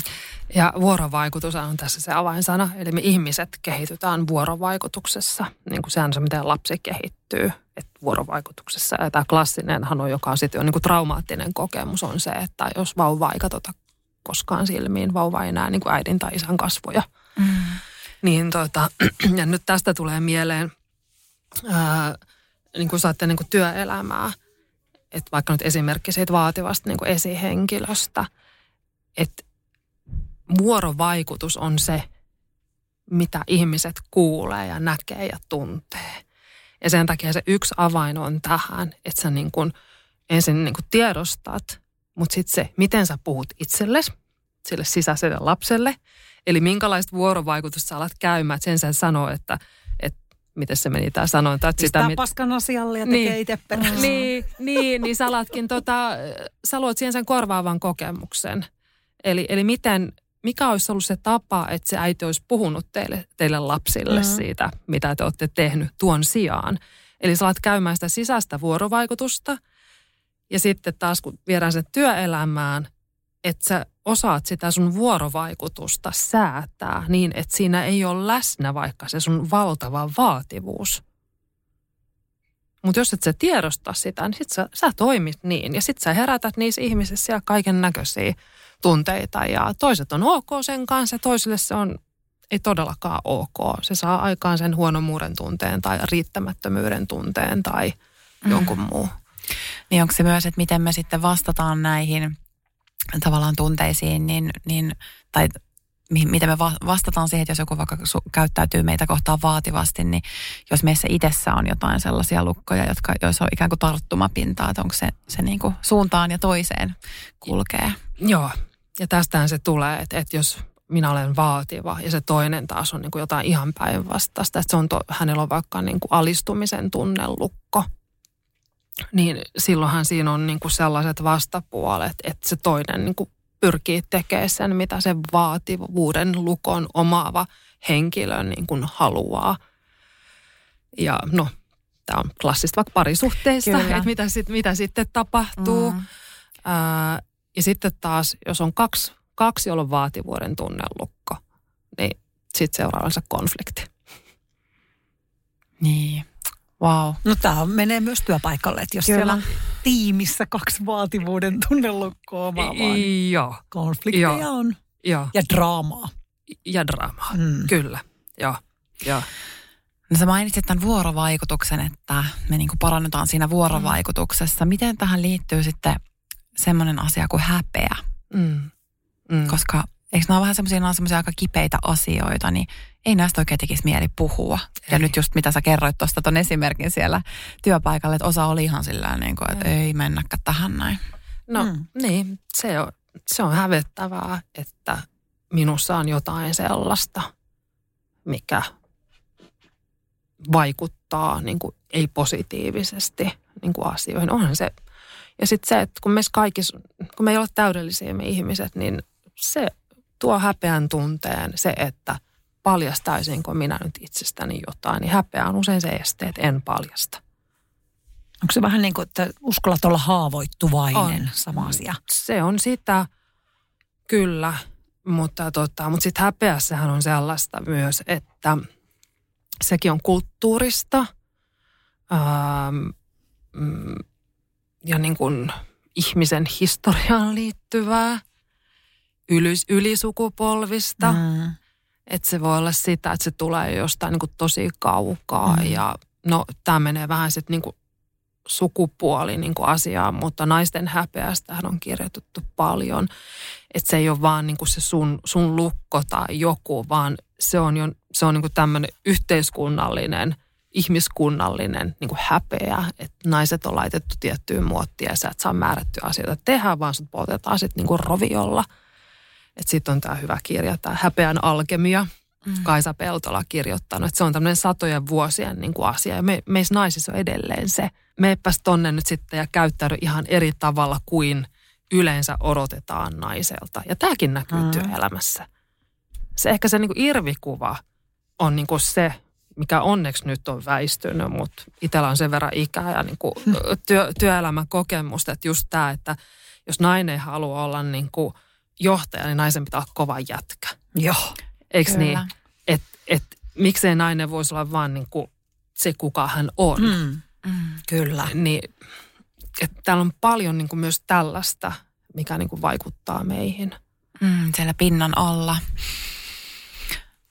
Ja vuorovaikutus on tässä se avainsana. Eli me ihmiset kehitytään vuorovaikutuksessa, niin kuin sehän on se, miten lapsi kehittyy. Että vuorovaikutuksessa, ja tämä klassinenhan on, joka on sitten on niin kuin traumaattinen kokemus, on se, että jos vauva ei katsota koskaan silmiin, vauva ei näe niin kuin äidin tai isän kasvoja. Mm. Niin tota, (clears throat) ja nyt tästä tulee mieleen, ää, niin kuin saatte niin kuin työelämää – että vaikka nyt esimerkki siitä vaativasta niin kuin esihenkilöstä, että vuorovaikutus on se, mitä ihmiset kuulee ja näkee ja tuntee. Ja sen takia se yksi avain on tähän, että sä niin kuin ensin niin kuin tiedostat, mutta sitten se, miten sä puhut itsellesi, sille sisäiselle lapselle. Eli minkälaista vuorovaikutusta sä alat käymään, että sen sä sanoo, että – miten se meni tämä sanonta. Että sitä, mit... paskan asialle ja tekee niin, itse perässä. Niin, niin, niin sä alatkin tota, sä luot siihen sen korvaavan kokemuksen. Eli, eli miten, mikä olisi ollut se tapa, että se äiti olisi puhunut teille, teille lapsille mm. siitä, mitä te olette tehnyt tuon sijaan. Eli sä alat käymään sitä sisäistä vuorovaikutusta ja sitten taas kun viedään se työelämään, että sä osaat sitä sun vuorovaikutusta säätää niin, että siinä ei ole läsnä vaikka se sun valtava vaativuus. Mutta jos et sä tiedosta sitä, niin sit sä, sä toimit niin. Ja sit sä herätät niissä ihmisissä siellä kaiken näköisiä tunteita. Ja toiset on ok sen kanssa ja toisille se on ei todellakaan ok. Se saa aikaan sen huonomuuden tunteen tai riittämättömyyden tunteen tai mm. jonkun muu. Niin onko se myös, että miten me sitten vastataan näihin tavallaan tunteisiin, niin, niin tai miten me vastataan siihen, että jos joku vaikka käyttäytyy meitä kohtaan vaativasti, niin jos meissä itsessä on jotain sellaisia lukkoja, jotka, joissa on ikään kuin tarttumapintaa, että onko se, se niin kuin suuntaan ja toiseen kulkee. Joo, ja tästähän se tulee, että, että jos minä olen vaativa ja se toinen taas on niin kuin jotain ihan päinvastaista, että se on to, hänellä on vaikka niin kuin alistumisen tunnelukko – niin silloinhan siinä on niin kuin sellaiset vastapuolet, että se toinen niin kuin pyrkii tekemään sen, mitä se vaativuuden lukon omaava henkilö niin kuin haluaa. Ja no, tämä on klassista vaikka parisuhteissa, että mitä, sit, mitä sitten tapahtuu. Mm. Ää, ja sitten taas, jos on kaksi, kaksi jolla on vaativuuden tunnelukko, niin sitten seuraavansa konflikti. Niin. Wow. No tämä menee myös työpaikalle, että jos Kyllä. siellä on tiimissä kaksi vaativuuden tunnelukkoa omaavaa, niin Joo. konflikteja Joo. on. Joo. Ja draamaa. Ja draamaa, mm. kyllä. Joo. Joo. No sä mainitsit tämän vuorovaikutuksen, että me niin kuin parannetaan siinä vuorovaikutuksessa. Miten tähän liittyy sitten semmoinen asia kuin häpeä? Mm. Mm. Koska eikö nämä ole vähän semmoisia, semmoisia aika kipeitä asioita, niin ei näistä oikein tekisi mieli puhua. Ei. Ja nyt just mitä sä kerroit tuosta ton esimerkin siellä työpaikalla, että osa oli ihan sillä niin kuin, että ei mennäkään tähän näin. No mm. niin, se on, se on hävettävää, että minussa on jotain sellaista, mikä vaikuttaa niin kuin ei-positiivisesti niin kuin asioihin. Onhan se. Ja sitten se, että kun, me kaikissa, kun me ei ole täydellisiä me ihmiset, niin se tuo häpeän tunteen, se, että paljastaisinko minä nyt itsestäni jotain, niin häpeä on usein se este, että en paljasta. Onko se vähän niin kuin, että uskallat olla haavoittuvainen, on. sama asia? Se on sitä, kyllä, mutta, tota, mutta sitten häpeässähän on sellaista myös, että sekin on kulttuurista ähm, mm, ja niin kuin ihmisen historiaan liittyvää, ylis, ylisukupolvista. Mm. Että se voi olla sitä, että se tulee jostain niin kuin tosi kaukaa mm. ja no tämä menee vähän sitten niin kuin sukupuoli niin kuin asiaan, mutta naisten häpeästähän on kirjoitettu paljon. Että se ei ole vaan niin kuin se sun, sun lukko tai joku, vaan se on, jo, se on niin kuin tämmöinen yhteiskunnallinen, ihmiskunnallinen niin kuin häpeä. Että naiset on laitettu tiettyyn muottiin ja sä et saa määrättyä asioita tehdä, vaan sut poltetaan sitten niin kuin roviolla. Että sitten on tämä hyvä kirja, tämä Häpeän alkemia – mm. Kaisa Peltola kirjoittanut. Että se on tämmöinen satojen vuosien niin kuin asia ja me, meissä naisissa on edelleen se. Meepäs tonne nyt sitten ja käyttäydy ihan eri tavalla kuin yleensä odotetaan naiselta. Ja tämäkin näkyy mm. työelämässä. Se ehkä se niin kuin irvikuva on niin kuin se, mikä onneksi nyt on väistynyt, mutta itsellä on sen verran ikää ja niin kuin työ, työelämän kokemusta, että just tämä, että jos nainen ei halua olla niin kuin johtaja, niin naisen pitää olla kova jätkä. Joo. Eikö Kyllä. niin? Että et, miksei nainen voisi olla vaan niin kuin se, kuka hän on. Mm. Mm. Kyllä. Niin, että täällä on paljon niin kuin myös tällaista, mikä niin kuin vaikuttaa meihin. Mm, siellä pinnan alla.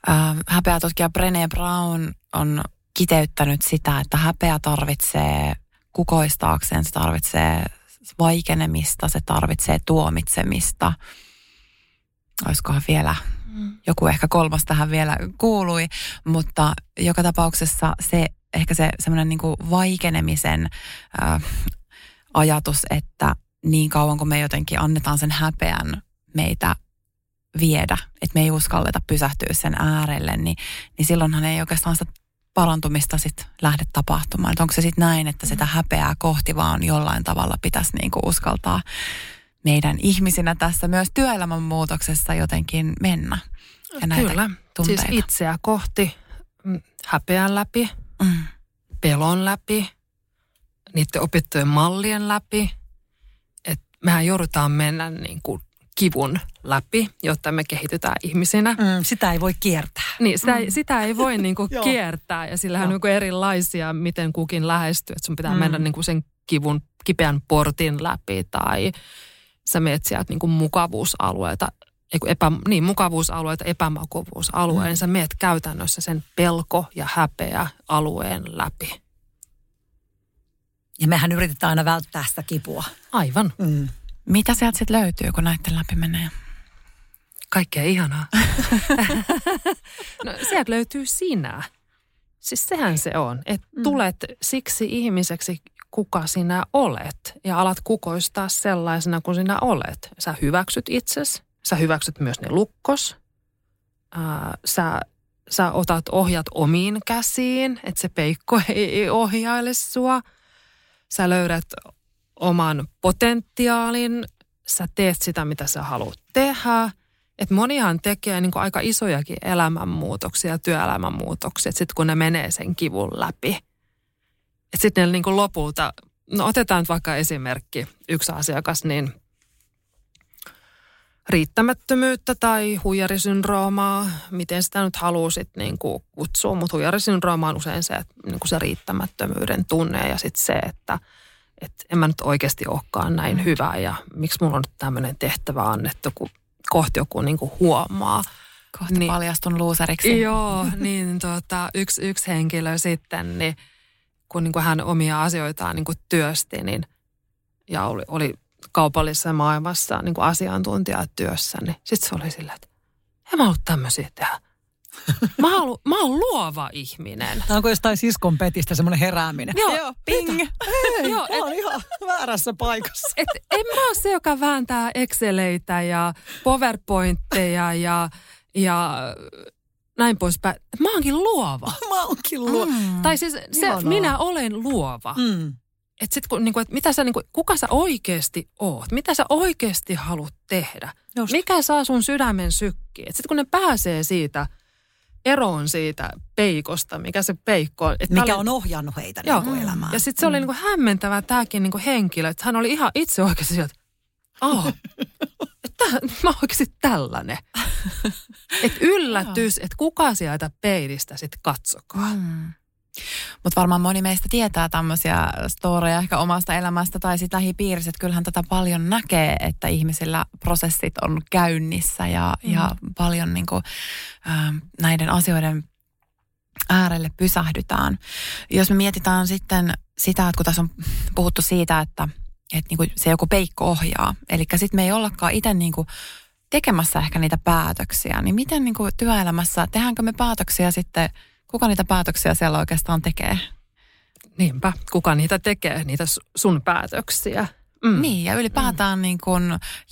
Äh, häpeätutkija Brené Brown on kiteyttänyt sitä, että häpeä tarvitsee kukoistaakseen, se tarvitsee vaikenemista, se tarvitsee tuomitsemista. Olisikohan vielä joku ehkä kolmas tähän vielä kuului, mutta joka tapauksessa se ehkä se semmoinen niin vaikenemisen äh, ajatus, että niin kauan kun me jotenkin annetaan sen häpeän meitä viedä, että me ei uskalleta pysähtyä sen äärelle, niin, niin silloinhan ei oikeastaan sitä parantumista sitten lähde tapahtumaan. Että onko se sitten näin, että sitä häpeää kohti vaan jollain tavalla pitäisi niinku uskaltaa meidän ihmisinä tässä myös työelämän muutoksessa jotenkin mennä. Ja näitä Kyllä, siis tunteita. siis itseä kohti, mm, häpeän läpi, mm. pelon läpi, niiden opittujen mallien läpi. Että mehän joudutaan mennä niin kuin kivun läpi, jotta me kehitytään ihmisinä. Mm, sitä ei voi kiertää. Niin, sitä, mm. sitä ei voi niin kuin (laughs) kiertää ja sillä on niin erilaisia, miten kukin lähestyy. Että sun pitää mm. mennä niin kuin sen kivun, kipeän portin läpi tai sä meet sieltä niin kuin mukavuusalueelta, epä, niin, mukavuusalueelta epämukavuusalueen, mm. sä meet käytännössä sen pelko- ja häpeä alueen läpi. Ja mehän yritetään aina välttää sitä kipua. Aivan. Mm. Mitä sieltä sitten löytyy, kun näiden läpi menee? Kaikkea ihanaa. (laughs) no, sieltä löytyy sinä. Siis sehän se on, että mm. tulet siksi ihmiseksi, kuka sinä olet ja alat kukoistaa sellaisena kuin sinä olet. Sä hyväksyt itsesi, sä hyväksyt myös ne lukkos, ää, sä, sä otat ohjat omiin käsiin, että se peikko (laughs) ei ohjaile sua. Sä löydät oman potentiaalin, sä teet sitä, mitä sä haluat tehdä. Et monihan tekee niin aika isojakin elämänmuutoksia, työelämänmuutoksia, sitten kun ne menee sen kivun läpi – sitten niin lopulta, no otetaan nyt vaikka esimerkki, yksi asiakas, niin riittämättömyyttä tai huijarisyndroomaa, miten sitä nyt haluaa sitten niin kuin kutsua, mutta huijarisyndrooma on usein se, että niin kuin se riittämättömyyden tunne ja sitten se, että että en mä nyt oikeasti olekaan näin hyvä ja miksi mulla on nyt tämmöinen tehtävä annettu, kun kohti joku niin kuin huomaa. Kohta Niin. paljastun luuseriksi. Joo, niin tota, yksi, yksi henkilö sitten, niin kun niin kuin hän omia asioitaan niin kuin työsti, niin, ja oli, oli kaupallisessa maailmassa niin kuin asiantuntija työssä, niin sitten se oli silleen, että en mä halua tämmöisiä tehdä. (laughs) Mä, halu, mä oon luova ihminen. Tämä onko jostain siskon petistä semmoinen herääminen? Joo, Joo, ping. (laughs) Ei, Joo, mä oon ihan väärässä paikassa. (laughs) et en mä ole se, joka vääntää Exceleitä ja PowerPointteja ja, ja näin poispäin. Mä oonkin luova. (laughs) Mä oonkin luo. Mm. Tai siis se, Ihanaa. minä olen luova. Mm. Et sit kun, niinku, et mitä sä, niinku, kuka sä oikeasti oot? Mitä sä oikeasti haluat tehdä? Just. Mikä saa sun sydämen sykkiin? Sitten kun ne pääsee siitä eroon siitä peikosta, mikä se peikko on. Mikä oli- on ohjannut heitä Joo. niin kuin elämään. Ja sitten se oli niinku hämmentävä tämäkin niinku henkilö, että hän oli ihan itse oikeasti sieltä, että oh, (laughs) että mä oikeasti tällainen. (laughs) Että yllätys, että kuka sieltä peilistä sitten katsokaa. Mm. Mutta varmaan moni meistä tietää tämmöisiä storeja ehkä omasta elämästä tai sitten lähipiirissä, että kyllähän tätä paljon näkee, että ihmisillä prosessit on käynnissä ja, mm. ja paljon niin kuin, ä, näiden asioiden äärelle pysähdytään. Jos me mietitään sitten sitä, että kun tässä on puhuttu siitä, että, että niin kuin se joku peikko ohjaa, eli sitten me ei ollakaan itse niin kuin tekemässä ehkä niitä päätöksiä, niin miten niin kuin työelämässä, tehdäänkö me päätöksiä sitten, kuka niitä päätöksiä siellä oikeastaan tekee? Niinpä, kuka niitä tekee, niitä su- sun päätöksiä. Mm. Niin, ja ylipäätään niin kuin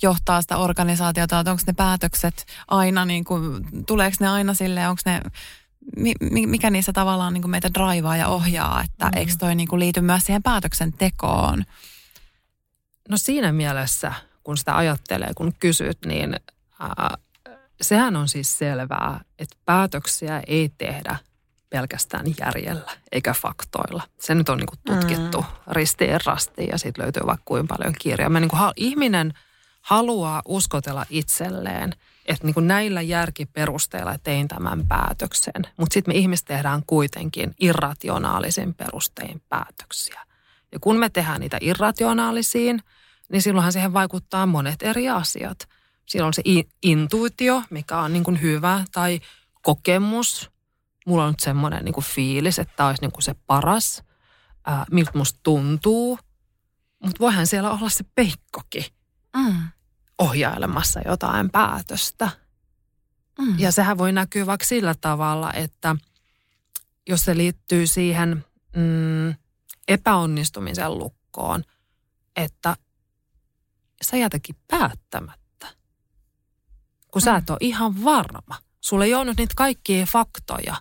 johtaa sitä organisaatiota, että onko ne päätökset aina, niin kuin, tuleeko ne aina sille, onko ne, mi, mi- mikä niissä tavallaan niin meitä draivaa ja ohjaa, että mm. eikö toi niin liity myös siihen päätöksentekoon? No siinä mielessä, kun sitä ajattelee, kun kysyt, niin ää, sehän on siis selvää, että päätöksiä ei tehdä pelkästään järjellä eikä faktoilla. Se nyt on niin kuin tutkittu mm. ristiin rastiin ja siitä löytyy vaikka kuinka paljon kirjoja. Mä niin kuin, ihminen haluaa uskotella itselleen, että niin kuin näillä järkiperusteilla tein tämän päätöksen. Mutta sitten me ihmiset tehdään kuitenkin irrationaalisin perustein päätöksiä. Ja kun me tehdään niitä irrationaalisiin, niin silloinhan siihen vaikuttaa monet eri asiat. Silloin on se intuitio, mikä on niin kuin hyvä, tai kokemus. Mulla on nyt semmoinen niin kuin fiilis, että tämä olisi niin kuin se paras, ää, miltä musta tuntuu. Mutta voihan siellä olla se peikkokin Mm. ohjailemassa jotain päätöstä. Mm. Ja sehän voi näkyä vaikka sillä tavalla, että jos se liittyy siihen mm, epäonnistumisen lukkoon, että sä jätäkin päättämättä. Kun sä et ole ihan varma. Sulla ei ole nyt niitä kaikkia faktoja.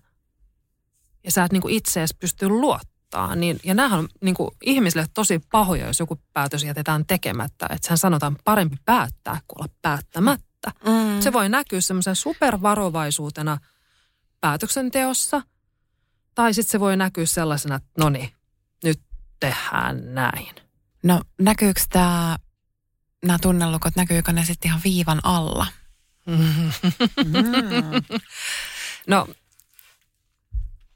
Ja sä et niinku itseesi pysty luottaa. Niin, ja näähän on niinku ihmisille tosi pahoja, jos joku päätös jätetään tekemättä. Että sen sanotaan parempi päättää kuin olla päättämättä. Mm. Se voi näkyä semmoisen supervarovaisuutena päätöksenteossa. Tai sitten se voi näkyä sellaisena, että no niin, nyt tehdään näin. No näkyykö tämä, nämä tunnelukot, näkyykö ne sitten ihan viivan alla? Mm. (laughs) No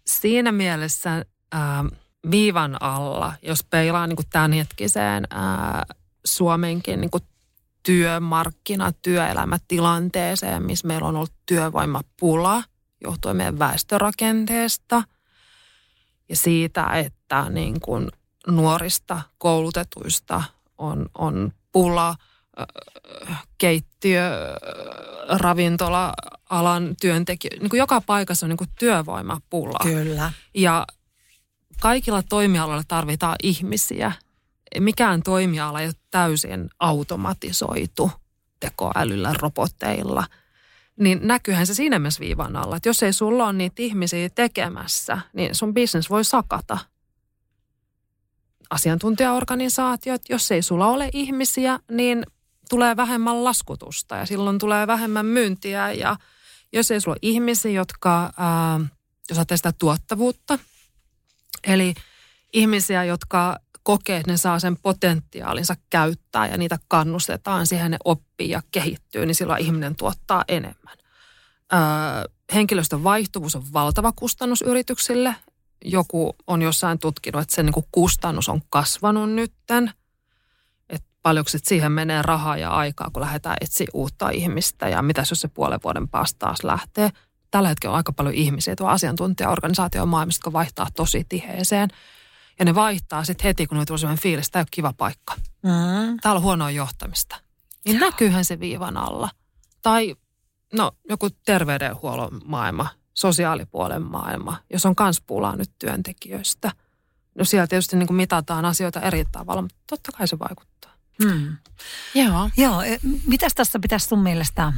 siinä mielessä ää, viivan alla, jos peilaa niin tämänhetkiseen ää, Suomenkin niin työmarkkina, työelämätilanteeseen, missä meillä on ollut työvoimapula johtuen meidän väestörakenteesta ja siitä, että niin kuin nuorista koulutetuista on, on pula keittiö, ravintola-alan työntekijö, niin kuin joka paikassa on niin kuin työvoimapula. Kyllä. Ja kaikilla toimialoilla tarvitaan ihmisiä. Mikään toimiala ei ole täysin automatisoitu tekoälyllä, roboteilla. Niin näkyyhän se siinä mielessä viivan alla, että jos ei sulla ole niitä ihmisiä tekemässä, niin sun business voi sakata. Asiantuntijaorganisaatiot, jos ei sulla ole ihmisiä, niin tulee vähemmän laskutusta ja silloin tulee vähemmän myyntiä ja jos ei sulla ole ihmisiä, jotka, ää, jos ajattelee sitä tuottavuutta, eli ihmisiä, jotka kokee, että ne saa sen potentiaalinsa käyttää ja niitä kannustetaan siihen, ne oppii ja kehittyy, niin silloin ihminen tuottaa enemmän. Öö, henkilöstön vaihtuvuus on valtava kustannus yrityksille. Joku on jossain tutkinut, että se niin kuin kustannus on kasvanut nytten. Et paljonko siihen menee rahaa ja aikaa, kun lähdetään etsiä uutta ihmistä ja mitä jos se puolen vuoden päästä taas lähtee. Tällä hetkellä on aika paljon ihmisiä tuo asiantuntijaorganisaatio maailmassa, jotka vaihtaa tosi tiheeseen. Ja ne vaihtaa sitten heti, kun ne tulee sellainen fiilis, että tämä ei ole kiva paikka. Mm. Täällä on huonoa johtamista. Niin näkyyhän se viivan alla. Tai no, joku terveydenhuollon maailma, sosiaalipuolen maailma, jos on kans pulaa nyt työntekijöistä. No siellä tietysti niin kuin mitataan asioita eri tavalla, mutta totta kai se vaikuttaa. Mm. Joo. Joo, e, mitäs tässä pitäisi sun mielestä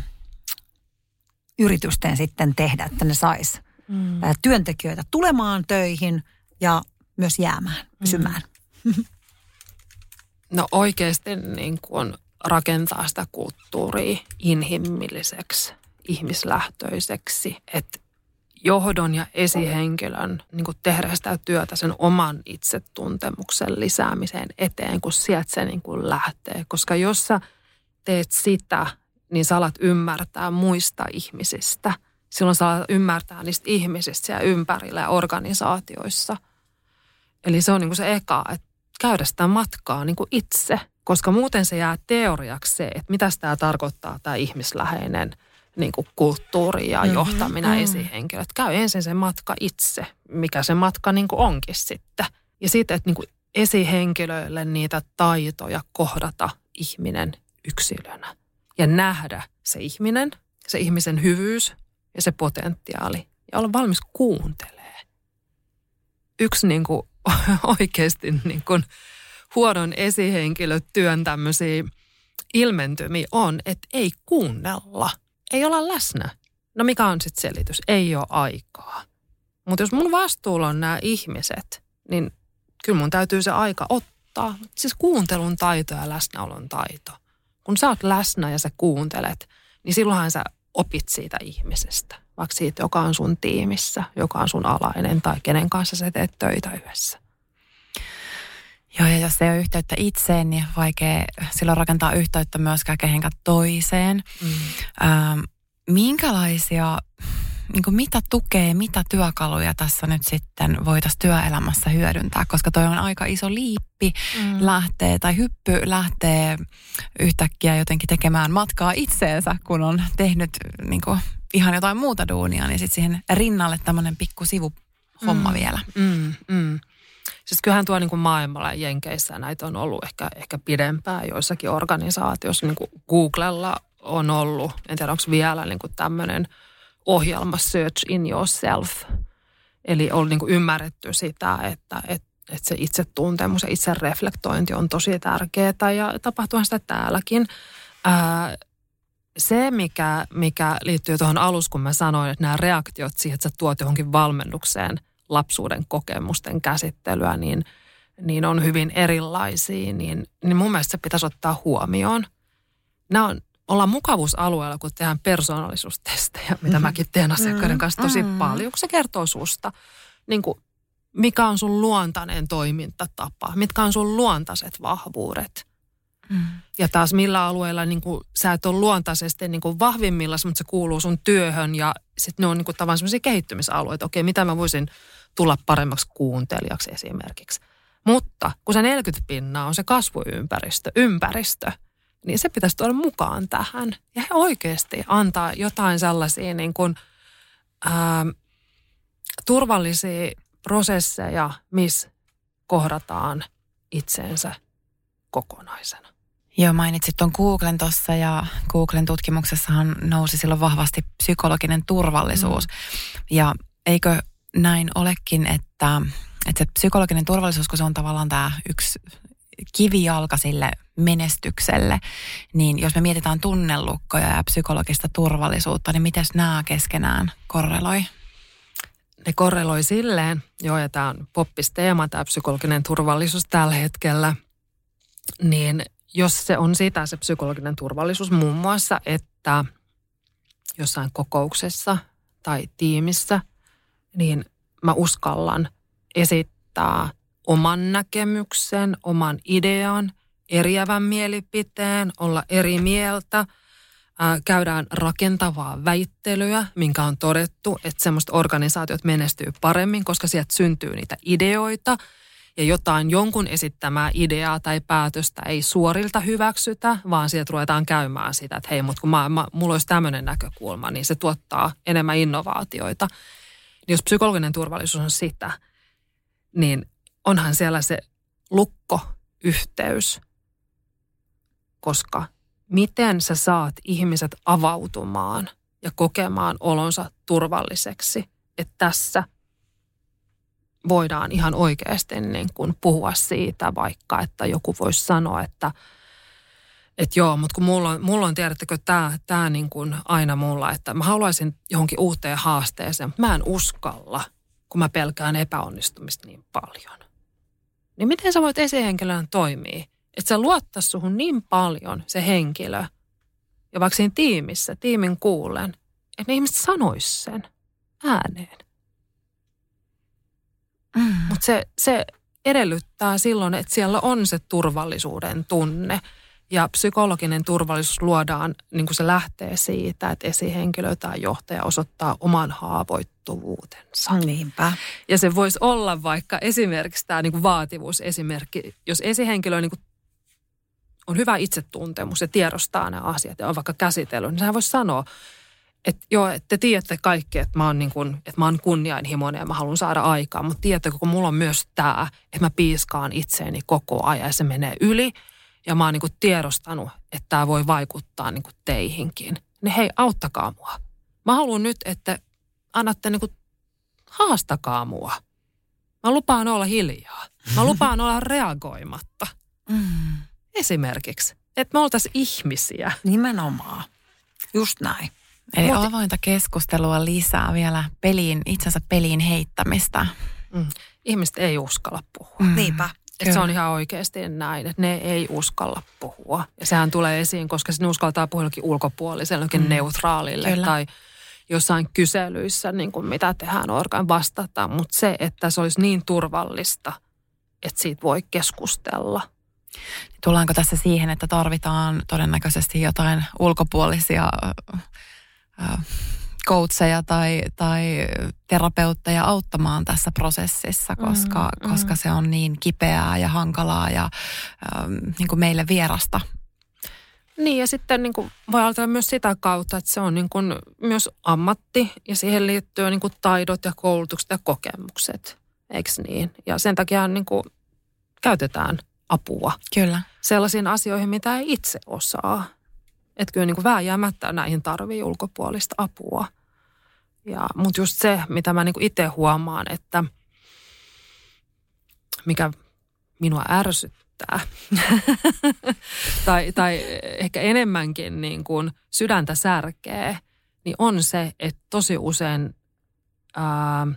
yritysten sitten tehdä, että ne sais Mm. työntekijöitä tulemaan töihin ja myös jäämään, pysymään? No oikeasti niin kuin rakentaa sitä kulttuuria inhimilliseksi, ihmislähtöiseksi, että johdon ja esihenkilön niin kuin tehdä sitä työtä sen oman itsetuntemuksen lisäämiseen eteen, kun sieltä se niin kuin lähtee. Koska jos sä teet sitä, niin sä alat ymmärtää muista ihmisistä. Silloin sä alat ymmärtää niistä ihmisistä siellä ympärillä ja organisaatioissa. Eli se on niin kuin se eka, että käydä sitä matkaa niin kuin itse, koska muuten se jää teoriaksi se, että mitä tämä tarkoittaa tämä ihmisläheinen niin kuin kulttuuri ja Mhm, johtaminen mm. mm. esihenkilöt. Käy ensin se matka itse, mikä se matka niin kuin onkin sitten. Ja sitten, että niin kuin esihenkilöille niitä taitoja kohdata ihminen yksilönä ja nähdä se ihminen, se ihmisen hyvyys ja se potentiaali ja olla valmis kuuntelee. Yksi niin kuin, oikeasti niin kuin huonon esihenkilötyön tämmöisiä ilmentymiä on, että ei kuunnella, ei olla läsnä. No mikä on sitten selitys? Ei ole aikaa. Mutta jos mun vastuulla on nämä ihmiset, niin kyllä mun täytyy se aika ottaa. Siis kuuntelun taito ja läsnäolon taito. Kun sä oot läsnä ja sä kuuntelet, niin silloinhan sä opit siitä ihmisestä. Vaikka siitä, joka on sun tiimissä, joka on sun alainen tai kenen kanssa sä teet töitä yhdessä. Joo, ja jos ei ole yhteyttä itseen, niin vaikea silloin rakentaa yhteyttä myöskään kehenkään toiseen. Mm. Ähm, minkälaisia, niin kuin mitä tukee, mitä työkaluja tässä nyt sitten voitaisiin työelämässä hyödyntää? Koska toi on aika iso liippi Mm. lähtee, tai hyppy lähtee yhtäkkiä jotenkin tekemään matkaa itseensä, kun on tehnyt niin kuin, ihan jotain muuta duunia, niin sitten siihen rinnalle tämmöinen pikku sivuhomma Mm. vielä. Mm, mm. Siis kyllähän tuo niin kuin maailmalla Jenkeissä näitä on ollut ehkä, ehkä pidempään joissakin organisaatioissa. Niin kuin Googlella on ollut, en tiedä onko vielä niin kuin tämmöinen ohjelma Search in Yourself. Eli on niin kuin ymmärretty sitä, että, että, että se itsetuntemus ja itsereflektointi on tosi tärkeää ja tapahtuuhan sitä täälläkin. Ää, se, mikä, mikä liittyy tuohon alus, kun mä sanoin, että nämä reaktiot siihen, että sä tuot johonkin valmennukseen lapsuuden kokemusten käsittelyä, niin, niin on hyvin erilaisia, niin, niin mun mielestä se pitäisi ottaa huomioon. Nämä on, ollaan mukavuusalueella, kun tehdään persoonallisuustestejä, mitä mäkin teen asiakkaiden kanssa tosi Mm. paljon, kun se kertoo susta. Niin kuin, mikä on sun luontainen toimintatapa, mitkä on sun luontaiset vahvuudet. Mm. Ja taas millä alueella niin kuin, sä et ole luontaisesti niin kuin vahvimmillaan, mutta se kuuluu sun työhön ja sitten ne on niin kuin, tavallaan sellaisia kehittymisalueita. Okei, mitä mä voisin tulla paremmaksi kuuntelijaksi esimerkiksi. Mutta kun se 40 pinnaa on se kasvuympäristö, ympäristö, niin se pitäisi tuoda mukaan tähän. Ja he oikeasti antaa jotain sellaisia niin kuin, ää, turvallisia prosesseja, missä kohdataan itsensä kokonaisena. Joo, mainitsit tuon Googlen tuossa ja Googlen tutkimuksessahan nousi silloin vahvasti psykologinen turvallisuus. Mm. Ja eikö näin olekin, että, että se psykologinen turvallisuus, kun se on tavallaan tämä yksi kivijalka sille menestykselle, niin jos me mietitään tunnelukkoja ja psykologista turvallisuutta, niin miten nämä keskenään korreloi? ne korreloi silleen, joo, ja tämä on poppis teema, tämä psykologinen turvallisuus tällä hetkellä, niin jos se on sitä se psykologinen turvallisuus muun muassa, että jossain kokouksessa tai tiimissä, niin mä uskallan esittää oman näkemyksen, oman idean, eriävän mielipiteen, olla eri mieltä – ää, käydään rakentavaa väittelyä, minkä on todettu, että semmoista organisaatiot menestyy paremmin, koska sieltä syntyy niitä ideoita ja jotain jonkun esittämää ideaa tai päätöstä ei suorilta hyväksytä, vaan sieltä ruvetaan käymään sitä, että hei, mutta kun mä, mä, mulla olisi tämmöinen näkökulma, niin se tuottaa enemmän innovaatioita. Niin jos psykologinen turvallisuus on sitä, niin onhan siellä se lukkoyhteys, koska miten sä saat ihmiset avautumaan ja kokemaan olonsa turvalliseksi, että tässä voidaan ihan oikeasti niin kuin puhua siitä vaikka, että joku voisi sanoa, että että joo, mutta kun mulla on, mulla on tiedättekö, tämä, tämä niin kuin aina mulla, että mä haluaisin johonkin uuteen haasteeseen, mutta mä en uskalla, kun mä pelkään epäonnistumista niin paljon. Niin miten sä voit esihenkilön toimia, että se luottaa suhun niin paljon se henkilö, ja vaikka siinä tiimissä, tiimin kuulen, että ne ihmiset sanois sen ääneen. Mm. Mutta se, se edellyttää silloin, että siellä on se turvallisuuden tunne. Ja psykologinen turvallisuus luodaan, niin kuin se lähtee siitä, että esihenkilö tai johtaja osoittaa oman haavoittuvuutensa. Niinpä. Ja se voisi olla vaikka esimerkiksi tämä niin kuin vaativuusesimerkki. Jos esihenkilö niin kuin on hyvä itsetuntemus ja tiedostaa nämä asiat ja on vaikka käsitellyt, niin sehän voisi sanoa, että joo, että te tiedätte kaikki, että mä oon, niin kuin, että mä oon kunnianhimoinen ja mä haluan saada aikaa, mutta tiedättekö, kun mulla on myös tämä, että mä piiskaan itseeni koko ajan ja se menee yli ja mä oon niin tiedostanut, että tämä voi vaikuttaa niin teihinkin, niin hei, auttakaa mua. Mä haluan nyt, että annatte niin kuin, haastakaa mua. Mä lupaan olla hiljaa. Mä lupaan olla reagoimatta. Mm. Esimerkiksi, että me oltaisiin ihmisiä. Nimenomaan. Just näin. Eli Mut... avointa keskustelua lisää vielä peliin, itsensä peliin heittämistä. Mm. Ihmiset ei uskalla puhua. Mm. Niinpä. Että se on ihan oikeasti näin, että ne ei uskalla puhua. Ja sehän tulee esiin, koska ne uskaltaa puhua jollakin ulkopuoliselle, jollakin mm. neutraalille Kyllä. tai jossain kyselyissä, niin kuin mitä tehdään organ vastata. Mutta se, että se olisi niin turvallista, että siitä voi keskustella. Tullaanko tässä siihen, että tarvitaan todennäköisesti jotain ulkopuolisia coacheja tai, tai terapeutteja auttamaan tässä prosessissa, koska, mm, mm. koska se on niin kipeää ja hankalaa ja ähm, niin kuin meille vierasta. Niin ja sitten niin kuin voi ajatella myös sitä kautta, että se on niin kuin myös ammatti ja siihen liittyy niin kuin taidot ja koulutukset ja kokemukset, eikö niin? Ja sen takia niin kuin käytetään apua. Kyllä. Sellaisiin asioihin, mitä ei itse osaa. Että kyllä niin kuin vääjäämättä näihin tarvii ulkopuolista apua. Ja, mutta just se, mitä mä niin kuin itse huomaan, että mikä minua ärsyttää, (laughs) tai, tai ehkä enemmänkin niin kuin sydäntä särkee, niin on se, että tosi usein ää,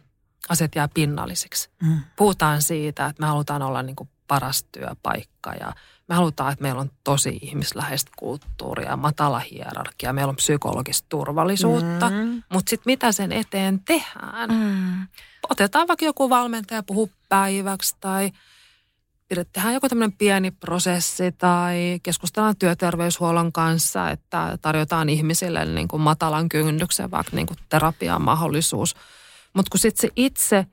asiat jää pinnallisiksi. Mm. Puhutaan siitä, että me halutaan olla niin kuin paras työpaikka ja me halutaan, että meillä on tosi ihmisläheistä kulttuuria, matala hierarkia, meillä on psykologista turvallisuutta. Mm. Mutta sitten mitä sen eteen tehdään? Mm. Otetaan vaikka joku valmentaja puhuu päiväksi tai tehdään joku tämmöinen pieni prosessi tai keskustellaan työterveyshuollon kanssa, että tarjotaan ihmisille niin kuin matalan kynnyksen vaikka niin kuin terapian mahdollisuus. Mutta kun sitten se itse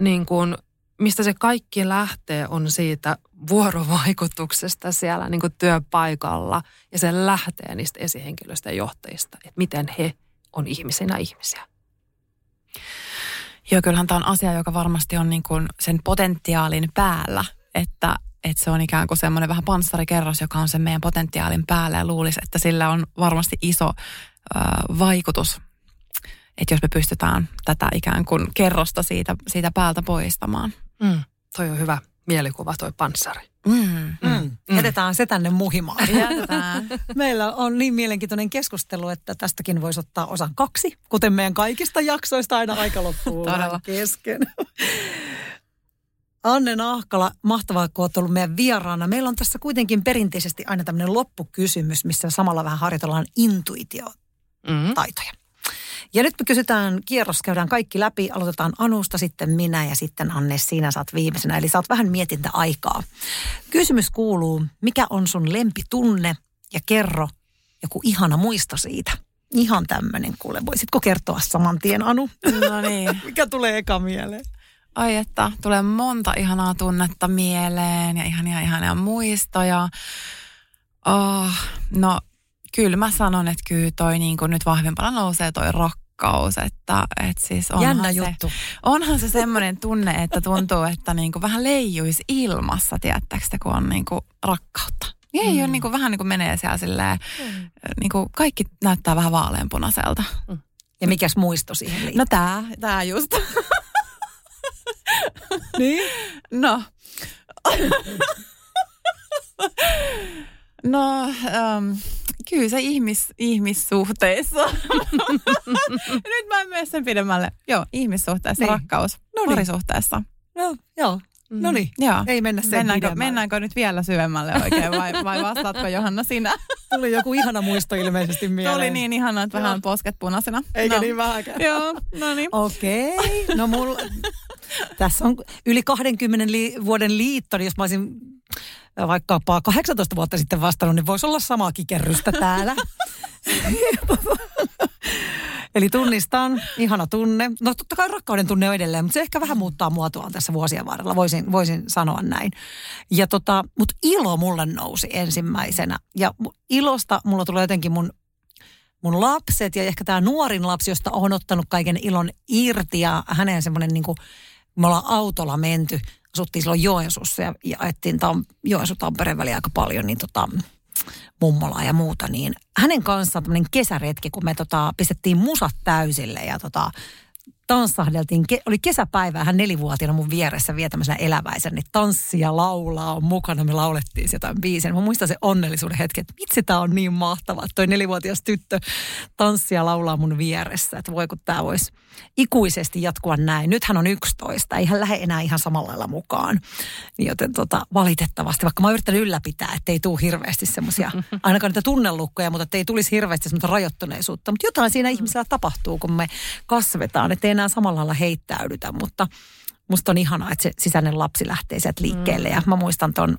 niin kuin mistä se kaikki lähtee, on siitä vuorovaikutuksesta siellä niin työpaikalla. Ja se lähtee niistä esihenkilöistä ja johtajista, että miten he on ihmisinä ihmisiä. Joo, kyllähän tämä on asia, joka varmasti on niin kuin sen potentiaalin päällä, että, että se on ikään kuin semmoinen vähän panssarikerros, joka on sen meidän potentiaalin päällä ja luulisi, että sillä on varmasti iso ö, vaikutus että jos me pystytään tätä ikään kuin kerrosta siitä, siitä päältä poistamaan. Mm. Toi on hyvä mielikuva, toi panssari. Mm. Mm. Mm. mm. Jätetään se tänne muhimaan. Jätetään. (laughs) Meillä on niin mielenkiintoinen keskustelu, että tästäkin voisi ottaa osan kaksi, kuten meidän kaikista jaksoista aina aika loppuu (laughs) kesken. Anne Nahkala, mahtavaa, kun olet ollut meidän vieraana. Meillä on tässä kuitenkin perinteisesti aina tämmöinen loppukysymys, missä samalla vähän harjoitellaan intuitiotaitoja. Mm. Ja nyt me kysytään, kierros käydään kaikki läpi. Aloitetaan Anusta, sitten minä ja sitten Anne, sinä saat viimeisenä. Eli saat vähän mietintä aikaa. Kysymys kuuluu, mikä on sun lempitunne ja kerro joku ihana muisto siitä. Ihan tämmöinen kuule. Voisitko kertoa saman tien, Anu? No niin. (laughs) mikä tulee eka mieleen? ai että tulee monta ihanaa tunnetta mieleen ja ihania ihania muistoja. Oh, no kyllä mä sanon, että kyllä toi niin kuin nyt vahvempana nousee toi rakkaus, että, että siis onhan Jännä se, juttu. onhan se semmoinen tunne, että tuntuu, että niin kuin vähän leijuisi ilmassa, tiedättekö te, kun on niin kuin rakkautta. Ei mm. ole niin kuin, vähän niin kuin menee siellä silleen, mm. niin kuin kaikki näyttää vähän vaaleanpunaiselta. Ja mikäs muisto siihen liittyy? No tää, tää just. (laughs) niin? No. (laughs) No, um, kyllä se ihmis, ihmissuhteissa. (laughs) Nyt mä en mene sen pidemmälle. Joo, ihmissuhteessa, Niin. rakkaus, No niin. parisuhteessa. No, joo. No niin. Ei mennä sen Mennäänkö, pidemmälle. mennäänkö nyt vielä syvemmälle oikein vai, vai vastaatko Johanna sinä? (laughs) Tuli joku ihana muisto ilmeisesti mieleen. Oli niin ihana, että vähän posket punaisena. Eikä no. niin vähäkään. Joo, no niin. Okei, no mulla, (laughs) tässä on yli 20 li- vuoden liitto, niin jos mä olisin vaikkapa 18 vuotta sitten vastannut, niin voisi olla samaa kikerrystä täällä. Eli tunnistan, ihana tunne. No totta kai rakkauden tunne on edelleen, mutta se ehkä vähän muuttaa muotoaan tässä vuosien varrella, voisin, voisin sanoa näin. Ja tota, mutta ilo mulle nousi ensimmäisenä. Ja ilosta mulla tulee jotenkin mun mun lapset ja ehkä tämä nuorin lapsi, josta on ottanut kaiken ilon irti ja hänen semmoinen niin kuin, me ollaan autolla menty, asuttiin silloin Joensuussa ja, ja ajettiin tam, Joensu-Tampereen väliä aika paljon, niin tota, mummolaa ja muuta, niin hänen kanssaan tämmöinen kesäretki, kun me tota, pistettiin musat täysille ja tota, tanssahdeltiin, ke, oli kesäpäivä ja hän nelivuotiaana mun vieressä vie tämmöisenä eläväisen, niin tanssia laulaa on mukana, me laulettiin jotain biisiä. Mä muistan se onnellisuuden hetki, että vitsi tää on niin mahtavaa, toi nelivuotias tyttö tanssia laulaa mun vieressä, että voi kun tää voisi ikuisesti jatkua näin. Nyt hän on 11, ei hän lähde enää ihan samalla lailla mukaan. Niin joten tota, valitettavasti, vaikka mä oon yrittänyt ylläpitää, että ei tule hirveästi semmoisia, (laughs) ainakaan niitä tunnelukkoja, mutta että ei tulisi hirveästi semmoista rajoittuneisuutta. Mutta jotain siinä ihmisellä tapahtuu, kun me kasvetaan, että ei enää samalla lailla heittäydytä, mutta musta on ihanaa, että se sisäinen lapsi lähtee sieltä liikkeelle. Ja mä muistan ton,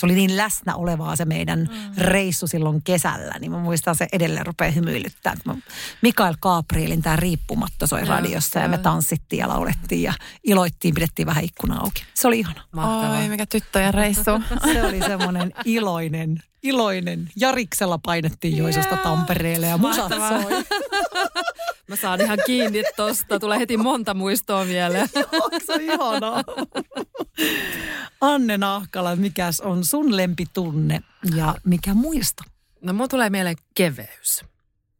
se oli niin läsnä olevaa se meidän reissu silloin kesällä, niin mä muistan se edelleen rupeaa hymyilyttää. Mä, Mikael Gabrielin tämä riippumatta soi radiossa ja me tanssittiin ja laulettiin ja iloittiin, pidettiin vähän ikkuna auki. Se oli ihana. Mahtavaa. Oi, mikä tyttöjen reissu. (laughs) Se oli semmoinen iloinen, iloinen. Jariksella painettiin Joisosta Tampereelle ja musat soi. (laughs) Mä saan ihan kiinni tosta. Tulee heti monta muistoa mieleen. (laughs) Onko se ihanaa? Anne Nahkala, mikäs on sun lempitunne ja mikä muisto? No mulla tulee mieleen keveys.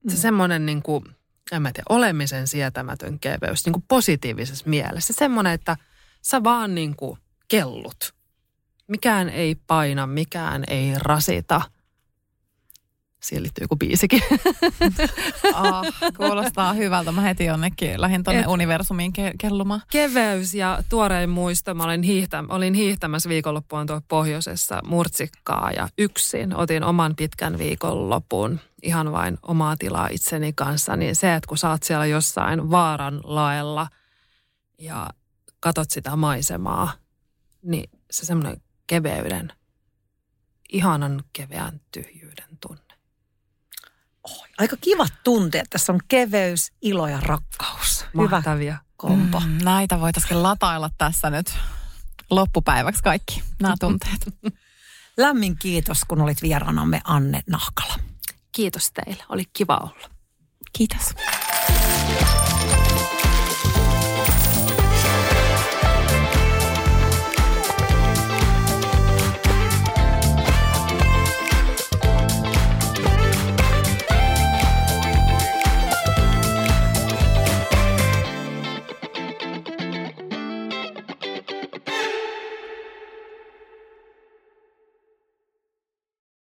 Se semmoinen niin kuin, en mä tiedä, olemisen sietämätön keveys, niin kuin positiivisessa mielessä. Semmoinen, että sä vaan niin kuin kellut. Mikään ei paina, mikään ei rasita. Siihen liittyy joku biisikin. (laughs) Ah, kuulostaa hyvältä. Mä heti jonnekin lähdin tonne Et- universumiin ke- kellumaan. Keveys ja tuorein muisto. Mä olin, hiihtä, olin hiihtämässä viikonloppuun tuolla pohjoisessa murtsikkaa ja yksin. Otin oman pitkän viikonlopun ihan vain omaa tilaa itseni kanssa. Niin se, että kun sä oot siellä jossain vaaran laella ja katot sitä maisemaa, niin se semmoinen keveyden, ihanan keveän tunne. Aika kivat tunteet. Tässä on keveys, ilo ja rakkaus. Hyvä Mahtavia. kompo. Mm, näitä voitaisiin latailla tässä nyt loppupäiväksi kaikki, nämä tunteet. (laughs) Lämmin kiitos, kun olit vieraanamme Anne Nahkala. Kiitos teille. Oli kiva olla. Kiitos.